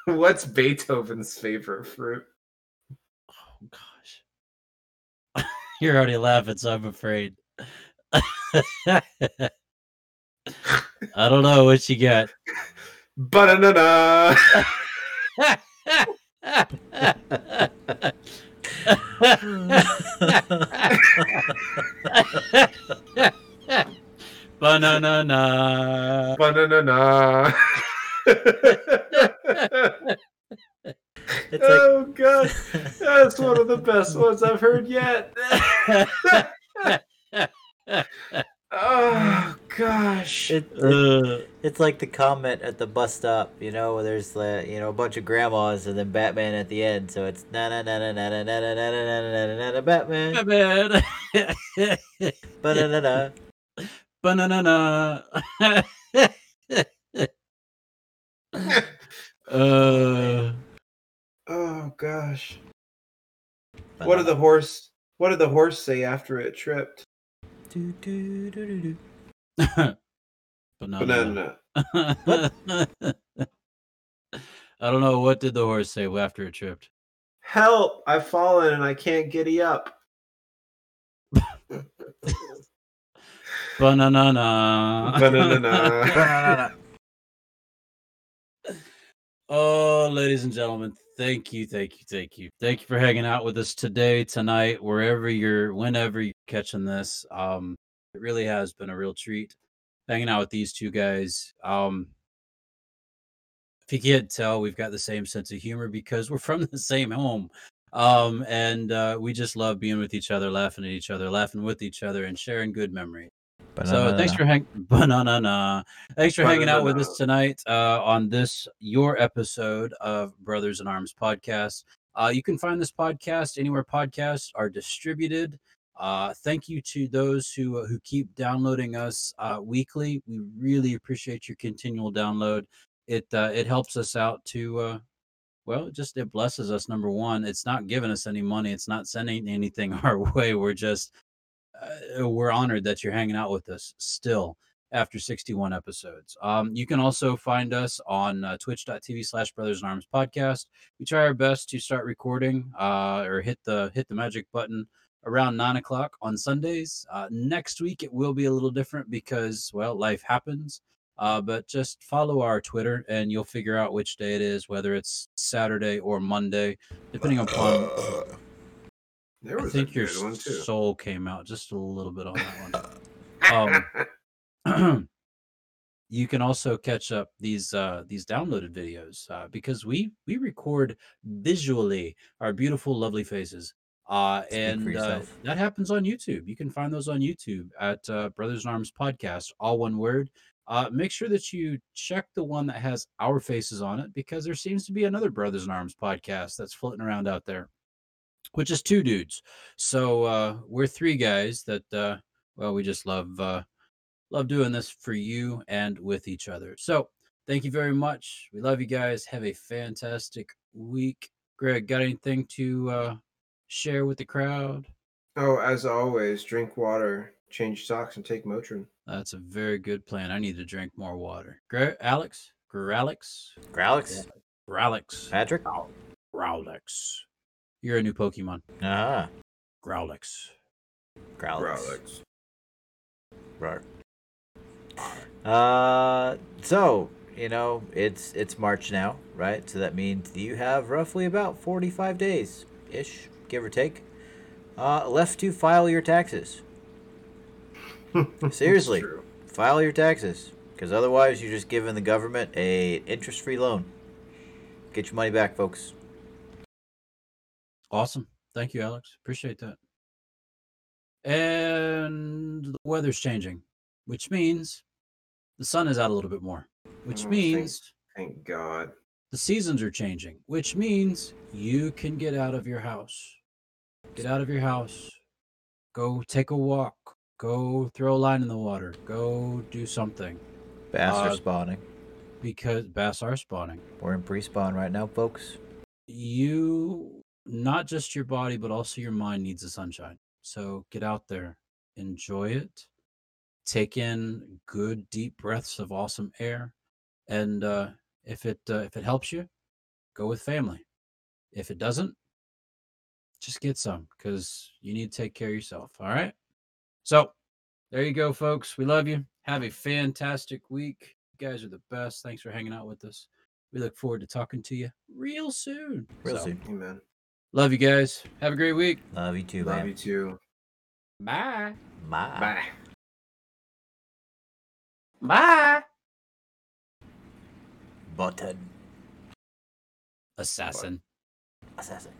What's Beethoven's favorite fruit? Oh gosh. You're already laughing, so I'm afraid. I don't know what you got. Banana. Banana. Banana. It's like oh god, that's one of the best ones I've heard yet. oh gosh. it, it- Uh, it's like the comment at the bus stop, you know, where there's uh, you know a bunch of grandmas and then Batman at the end. So it's na na na na na na na na na na na na na na Batman. man. Ba-da-da-da. Banana. uh, Oh gosh. What did the horse? What did the horse say after it tripped? Do, do, do, do, do. banana. Banana. I don't know what did the horse say after it tripped. Help! I've fallen and I can't giddy up. Banana. Banana. Ba-da-da-da. Oh, ladies and gentlemen, thank you, thank you, thank you. Thank you for hanging out with us today, tonight, wherever you're, whenever you're catching this. Um, it really has been a real treat hanging out with these two guys. Um, if you can't tell, we've got the same sense of humor because we're from the same home. Um, and uh, we just love being with each other, laughing at each other, laughing with each other, and sharing good memories. So thanks for hang banana. Thanks for hanging out with us tonight uh, on this your episode of Brothers in Arms podcast. Uh, you can find this podcast anywhere podcasts are distributed. Uh, thank you to those who who keep downloading us uh, weekly. We really appreciate your continual download. It uh, it helps us out to uh, well, it just it blesses us. Number one, it's not giving us any money. It's not sending anything our way. We're just uh, we're honored that you're hanging out with us still after 61 episodes. Um, you can also find us on uh, twitch.tv slash brothers in arms podcast. We try our best to start recording uh, or hit the hit the magic button around nine o'clock on Sundays. Uh, next week it will be a little different because well, life happens. Uh, but just follow our Twitter and you'll figure out which day it is, whether it's Saturday or Monday, depending upon There I think your good one too. soul came out just a little bit on that one. Um, you can also catch up these uh, these downloaded videos uh, because we we record visually our beautiful, lovely faces. Uh, and uh, that happens on YouTube. You can find those on YouTube at uh, Brothers in Arms Podcast, all one word. Uh, make sure that you check the one that has our faces on it because there seems to be another Brothers in Arms podcast that's floating around out there, which is two dudes. So uh, we're three guys that uh, well, we just love uh, love doing this for you and with each other. So thank you very much. We love you guys. Have a fantastic week. Greg, got anything to uh, share with the crowd? oh, as always, drink water, change socks, and take Motrin. That's a very good plan. I need to drink more water. Gre- Alex, Gralex, Growlix? Gralex, Patrick? Growlix. You're a new Pokemon. Ah, Growlix. Growlix. Right. Uh, so you know it's it's March now, right? So that means you have roughly about forty-five days ish, give or take, uh, left to file your taxes. Seriously, True. file your taxes, because otherwise you're just giving the government a interest-free loan. Get your money back, folks. Awesome. Thank you, Alex. Appreciate that. And the weather's changing, which means the sun is out a little bit more, which Oh, means Thank God. the seasons are changing, which means you can get out of your house. Get out of your house. Go take a walk. Go throw a line in the water. Go do something Bass are Uh, spawning. because bass are spawning. We're in pre-spawn right now, folks. You, not just your body, but also your mind needs the sunshine. So get out there, enjoy it, take in good deep breaths of awesome air, and uh, if it uh, if it helps you, go with family. If it doesn't, just get some because you need to take care of yourself. All right. So there you go, folks. We love you. Have a fantastic week. You guys are the best. Thanks for hanging out with us. We look forward to talking to you real soon. Real So, soon. Amen. Love you guys. Have a great week. Love you too, Love man. you too. Bye. Bye. Bye. Bye. Button. Assassin. Assassin.